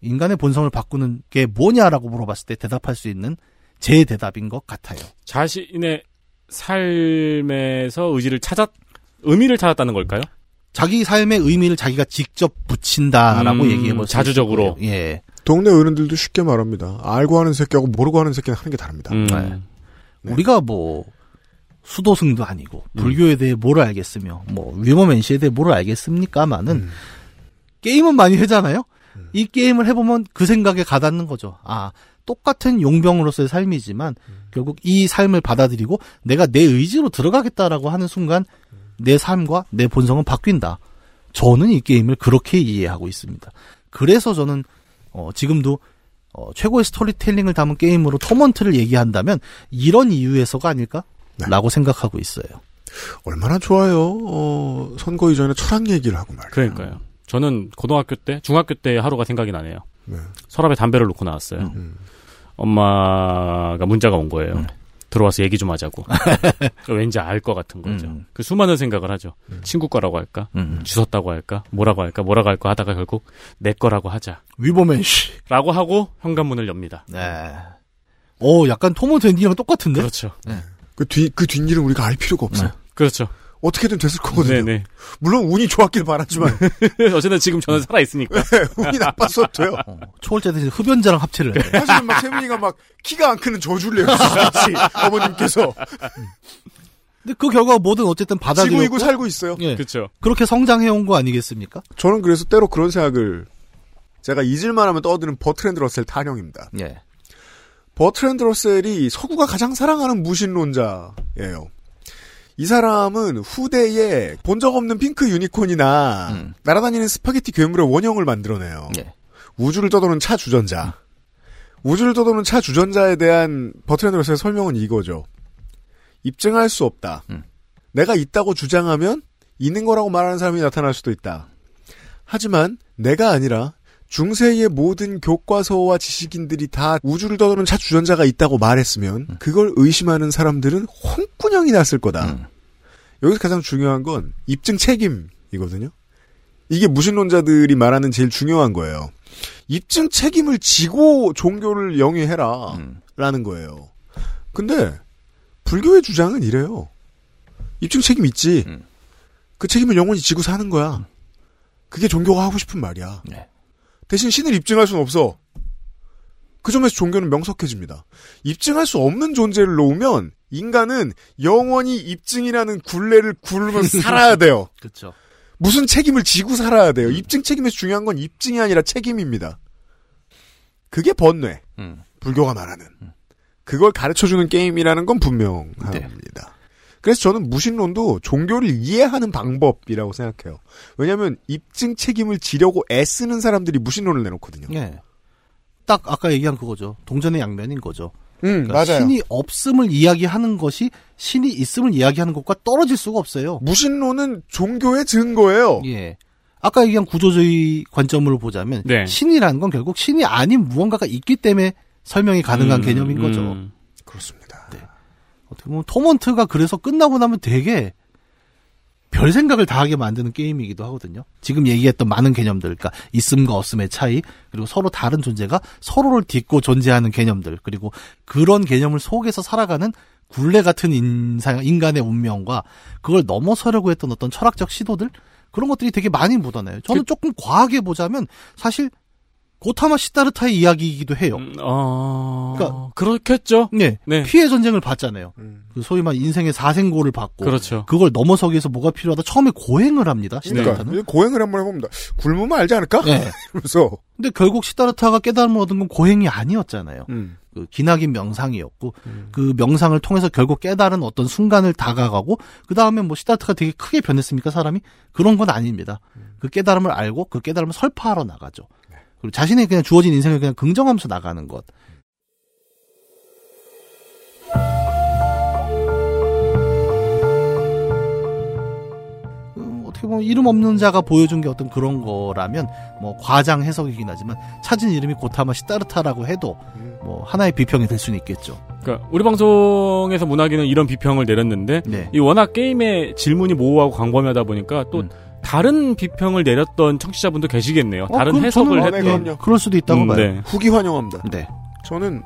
인간의 본성을 바꾸는 게 뭐냐라고 물어봤을 때 대답할 수 있는 제 대답인 것 같아요. 자신의 삶에서 의지를 찾았, 의미를 찾았다는 걸까요? 자기 삶의 의미를 자기가 직접 붙인다라고 음, 얘기해 볼수 자주적으로. 예. 동네 어른들도 쉽게 말합니다. 알고 하는 새끼하고 모르고 하는 새끼는 하는 게 다릅니다. 음, 네. 우리가 뭐 수도승도 아니고 불교에 대해 뭘 알겠으며 뭐 위머맨시에 대해 뭘 알겠습니까마는 게임은 많이 하잖아요. 이 게임을 해보면 그 생각에 가닿는 거죠. 아 똑같은 용병으로서의 삶이지만 결국 이 삶을 받아들이고 내가 내 의지로 들어가겠다라고 하는 순간 내 삶과 내 본성은 바뀐다. 저는 이 게임을 그렇게 이해하고 있습니다. 그래서 저는 어, 지금도 어, 최고의 스토리텔링을 담은 게임으로 토먼트를 얘기한다면 이런 이유에서가 아닐까라고 생각하고 있어요. 얼마나 좋아요. 어, 선거 이전에 철학 얘기를 하고 말이에요. 그러니까요. 저는 고등학교 때, 중학교 때 하루가 생각이 나네요. 네. 서랍에 담배를 놓고 나왔어요. 음. 엄마가 문자가 온 거예요. 들어와서 얘기 좀 하자고. 왠지 알 것 같은 거죠. 음. 그 수많은 생각을 하죠. 친구 거라고 할까? 주웠다고 할까? 뭐라고 할까? 뭐라고 할까? 하다가 결국 내 거라고 하자. 위버맨 씨. 라고 하고 현관문을 엽니다. 네. 오, 약간 토먼트 엔딩이랑 똑같은데? 그렇죠. 그 뒤, 그 뒷일은 우리가 알 필요가 없어요. 그렇죠. 어떻게든 됐을 거거든요. 네네. 물론 운이 좋았길 바라지만 어쨌든 지금 저는 살아 있으니까. 운이 나빴어도 돼요. 초월자 대신 흡연자랑 합체를 해. 사실은 막 세민이가 막 키가 안 크는 저주를 내주시지 어머님께서 근데 그 결과가 뭐든 어쨌든 받아들이고 지구이고 살고 있어요. 예. 그렇죠. 그렇게 성장해 온 거 아니겠습니까? 저는 그래서 때로 그런 생각을 제가 잊을만 하면 떠드는 버트랜드 러셀 탄형입니다. 예. 버트랜드 러셀이 서구가 가장 사랑하는 무신론자예요. 이 사람은 후대에 본 적 없는 핑크 유니콘이나 날아다니는 스파게티 괴물의 원형을 만들어내요. 예. 우주를 떠도는 차 주전자. 우주를 떠도는 차 주전자에 대한 버트랜드 러셀의 설명은 이거죠. 입증할 수 없다. 내가 있다고 주장하면 있는 거라고 말하는 사람이 나타날 수도 있다. 하지만 내가 아니라 중세의 모든 교과서와 지식인들이 다 우주를 떠도는 차 주전자가 있다고 말했으면 그걸 의심하는 사람들은 홍군형이 났을 거다. 여기서 가장 중요한 건 입증 책임이거든요. 이게 무신론자들이 말하는 제일 중요한 거예요. 입증 책임을 지고 종교를 영위해라. 라는 거예요. 근데 불교의 주장은 이래요. 입증 책임 있지. 그 책임을 영원히 지고 사는 거야. 그게 종교가 하고 싶은 말이야. 대신 신을 입증할 수는 없어. 그 점에서 종교는 명석해집니다. 입증할 수 없는 존재를 놓으면 인간은 영원히 입증이라는 굴레를 굴면서 살아야 돼요. 그렇죠. 무슨 책임을 지고 살아야 돼요. 입증 책임에서 중요한 건 입증이 아니라 책임입니다. 그게 번뇌. 불교가 말하는. 그걸 가르쳐주는 게임이라는 건 분명합니다. 그래서 저는 무신론도 종교를 이해하는 방법이라고 생각해요. 왜냐하면 입증 책임을 지려고 애쓰는 사람들이 무신론을 내놓거든요. 예. 딱 아까 얘기한 그거죠. 동전의 양면인 거죠. 음, 그러니까 맞아요. 신이 없음을 이야기하는 것이 신이 있음을 이야기하는 것과 떨어질 수가 없어요. 무신론은 종교의 증거예요. 예. 아까 얘기한 구조주의 관점으로 보자면 네. 신이라는 건 결국 신이 아닌 무언가가 있기 때문에 설명이 가능한 음, 개념인 거죠. 음. 보면 토먼트가 그래서 끝나고 나면 되게 별 생각을 다 하게 만드는 게임이기도 하거든요. 지금 얘기했던 많은 개념들, 그러니까 있음과 없음의 차이, 그리고 서로 다른 존재가 서로를 딛고 존재하는 개념들, 그리고 그런 개념을 속에서 살아가는 굴레 같은 인상, 인간의 운명과 그걸 넘어서려고 했던 어떤 철학적 시도들, 그런 것들이 되게 많이 묻어나요. 저는 조금 과하게 보자면 사실 고타마 시다르타의 이야기이기도 해요. 어... 그러니까 그렇겠죠. 네, 네. 피해 전쟁을 봤잖아요. 음. 그 소위 말 인생의 사생고를 받고 그렇죠. 그걸 넘어서기 위해서 뭐가 필요하다 처음에 고행을 합니다. 시다르타는. 그러니까 고행을 한번 해봅니다. 굶으면 알지 않을까? 네. 그래서 근데 결국 시다르타가 깨달음을 얻은 건 고행이 아니었잖아요. 음. 그 기나긴 명상이었고 그 명상을 통해서 결국 깨달은 어떤 순간을 다가가고 그 다음에 뭐 시다르타가 되게 크게 변했습니까 사람이 그런 건 아닙니다. 그 깨달음을 알고 그 깨달음을 설파하러 나가죠. 그리고 자신의 그냥 주어진 인생을 그냥 긍정하면서 나가는 것. 음, 어떻게 보면 이름 없는 자가 보여준 게 어떤 그런 거라면 뭐 과장 해석이긴 하지만 찾은 이름이 고타마 시다르타라고 해도 뭐 하나의 비평이 될 수는 있겠죠. 그러니까 우리 방송에서 문학인은 이런 비평을 내렸는데 네. 이 워낙 게임의 질문이 모호하고 광범위하다 보니까 또 다른 비평을 내렸던 청취자분도 계시겠네요. 어, 다른 해석을 했던 그럼요. 그럴 수도 있다고 음, 봐요. 네. 후기 환영합니다. 네. 저는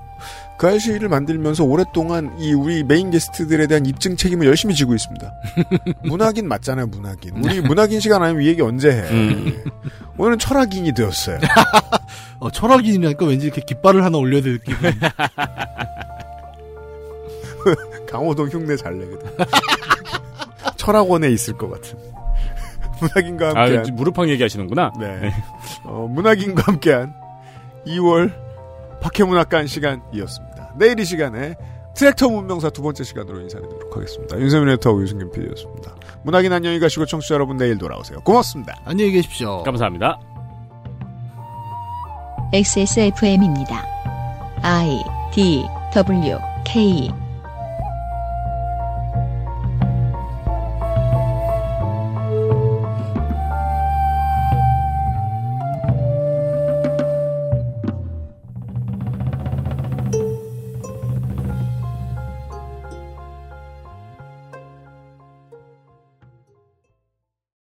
그알싫을 만들면서 오랫동안 이 우리 메인 게스트들에 대한 입증 책임을 열심히 지고 있습니다. 문학인 맞잖아요, 문학인. 우리 문학인 시간 아니면 이 얘기 언제 해? 음. 오늘은 철학인이 되었어요. 어, 철학인이니까 왠지 이렇게 깃발을 하나 올려야 될 기분. 강호동 흉내 잘 내거든. 철학원에 있을 것 같은. 문학인과 아, 함께한 무릎팍 얘기하시는구나. 네. 어, 문학인과 함께한 2월 박해문학관 시간이었습니다. 내일 이 시간에 트랙터 문명사 두 번째 시간으로 인사드리도록 하겠습니다. 윤세민 에터하고 유승균 PD였습니다. 문학인 안녕히 가시고 청취자 여러분 내일 돌아오세요. 고맙습니다. 안녕히 계십시오. 감사합니다. XSFM입니다. I D W K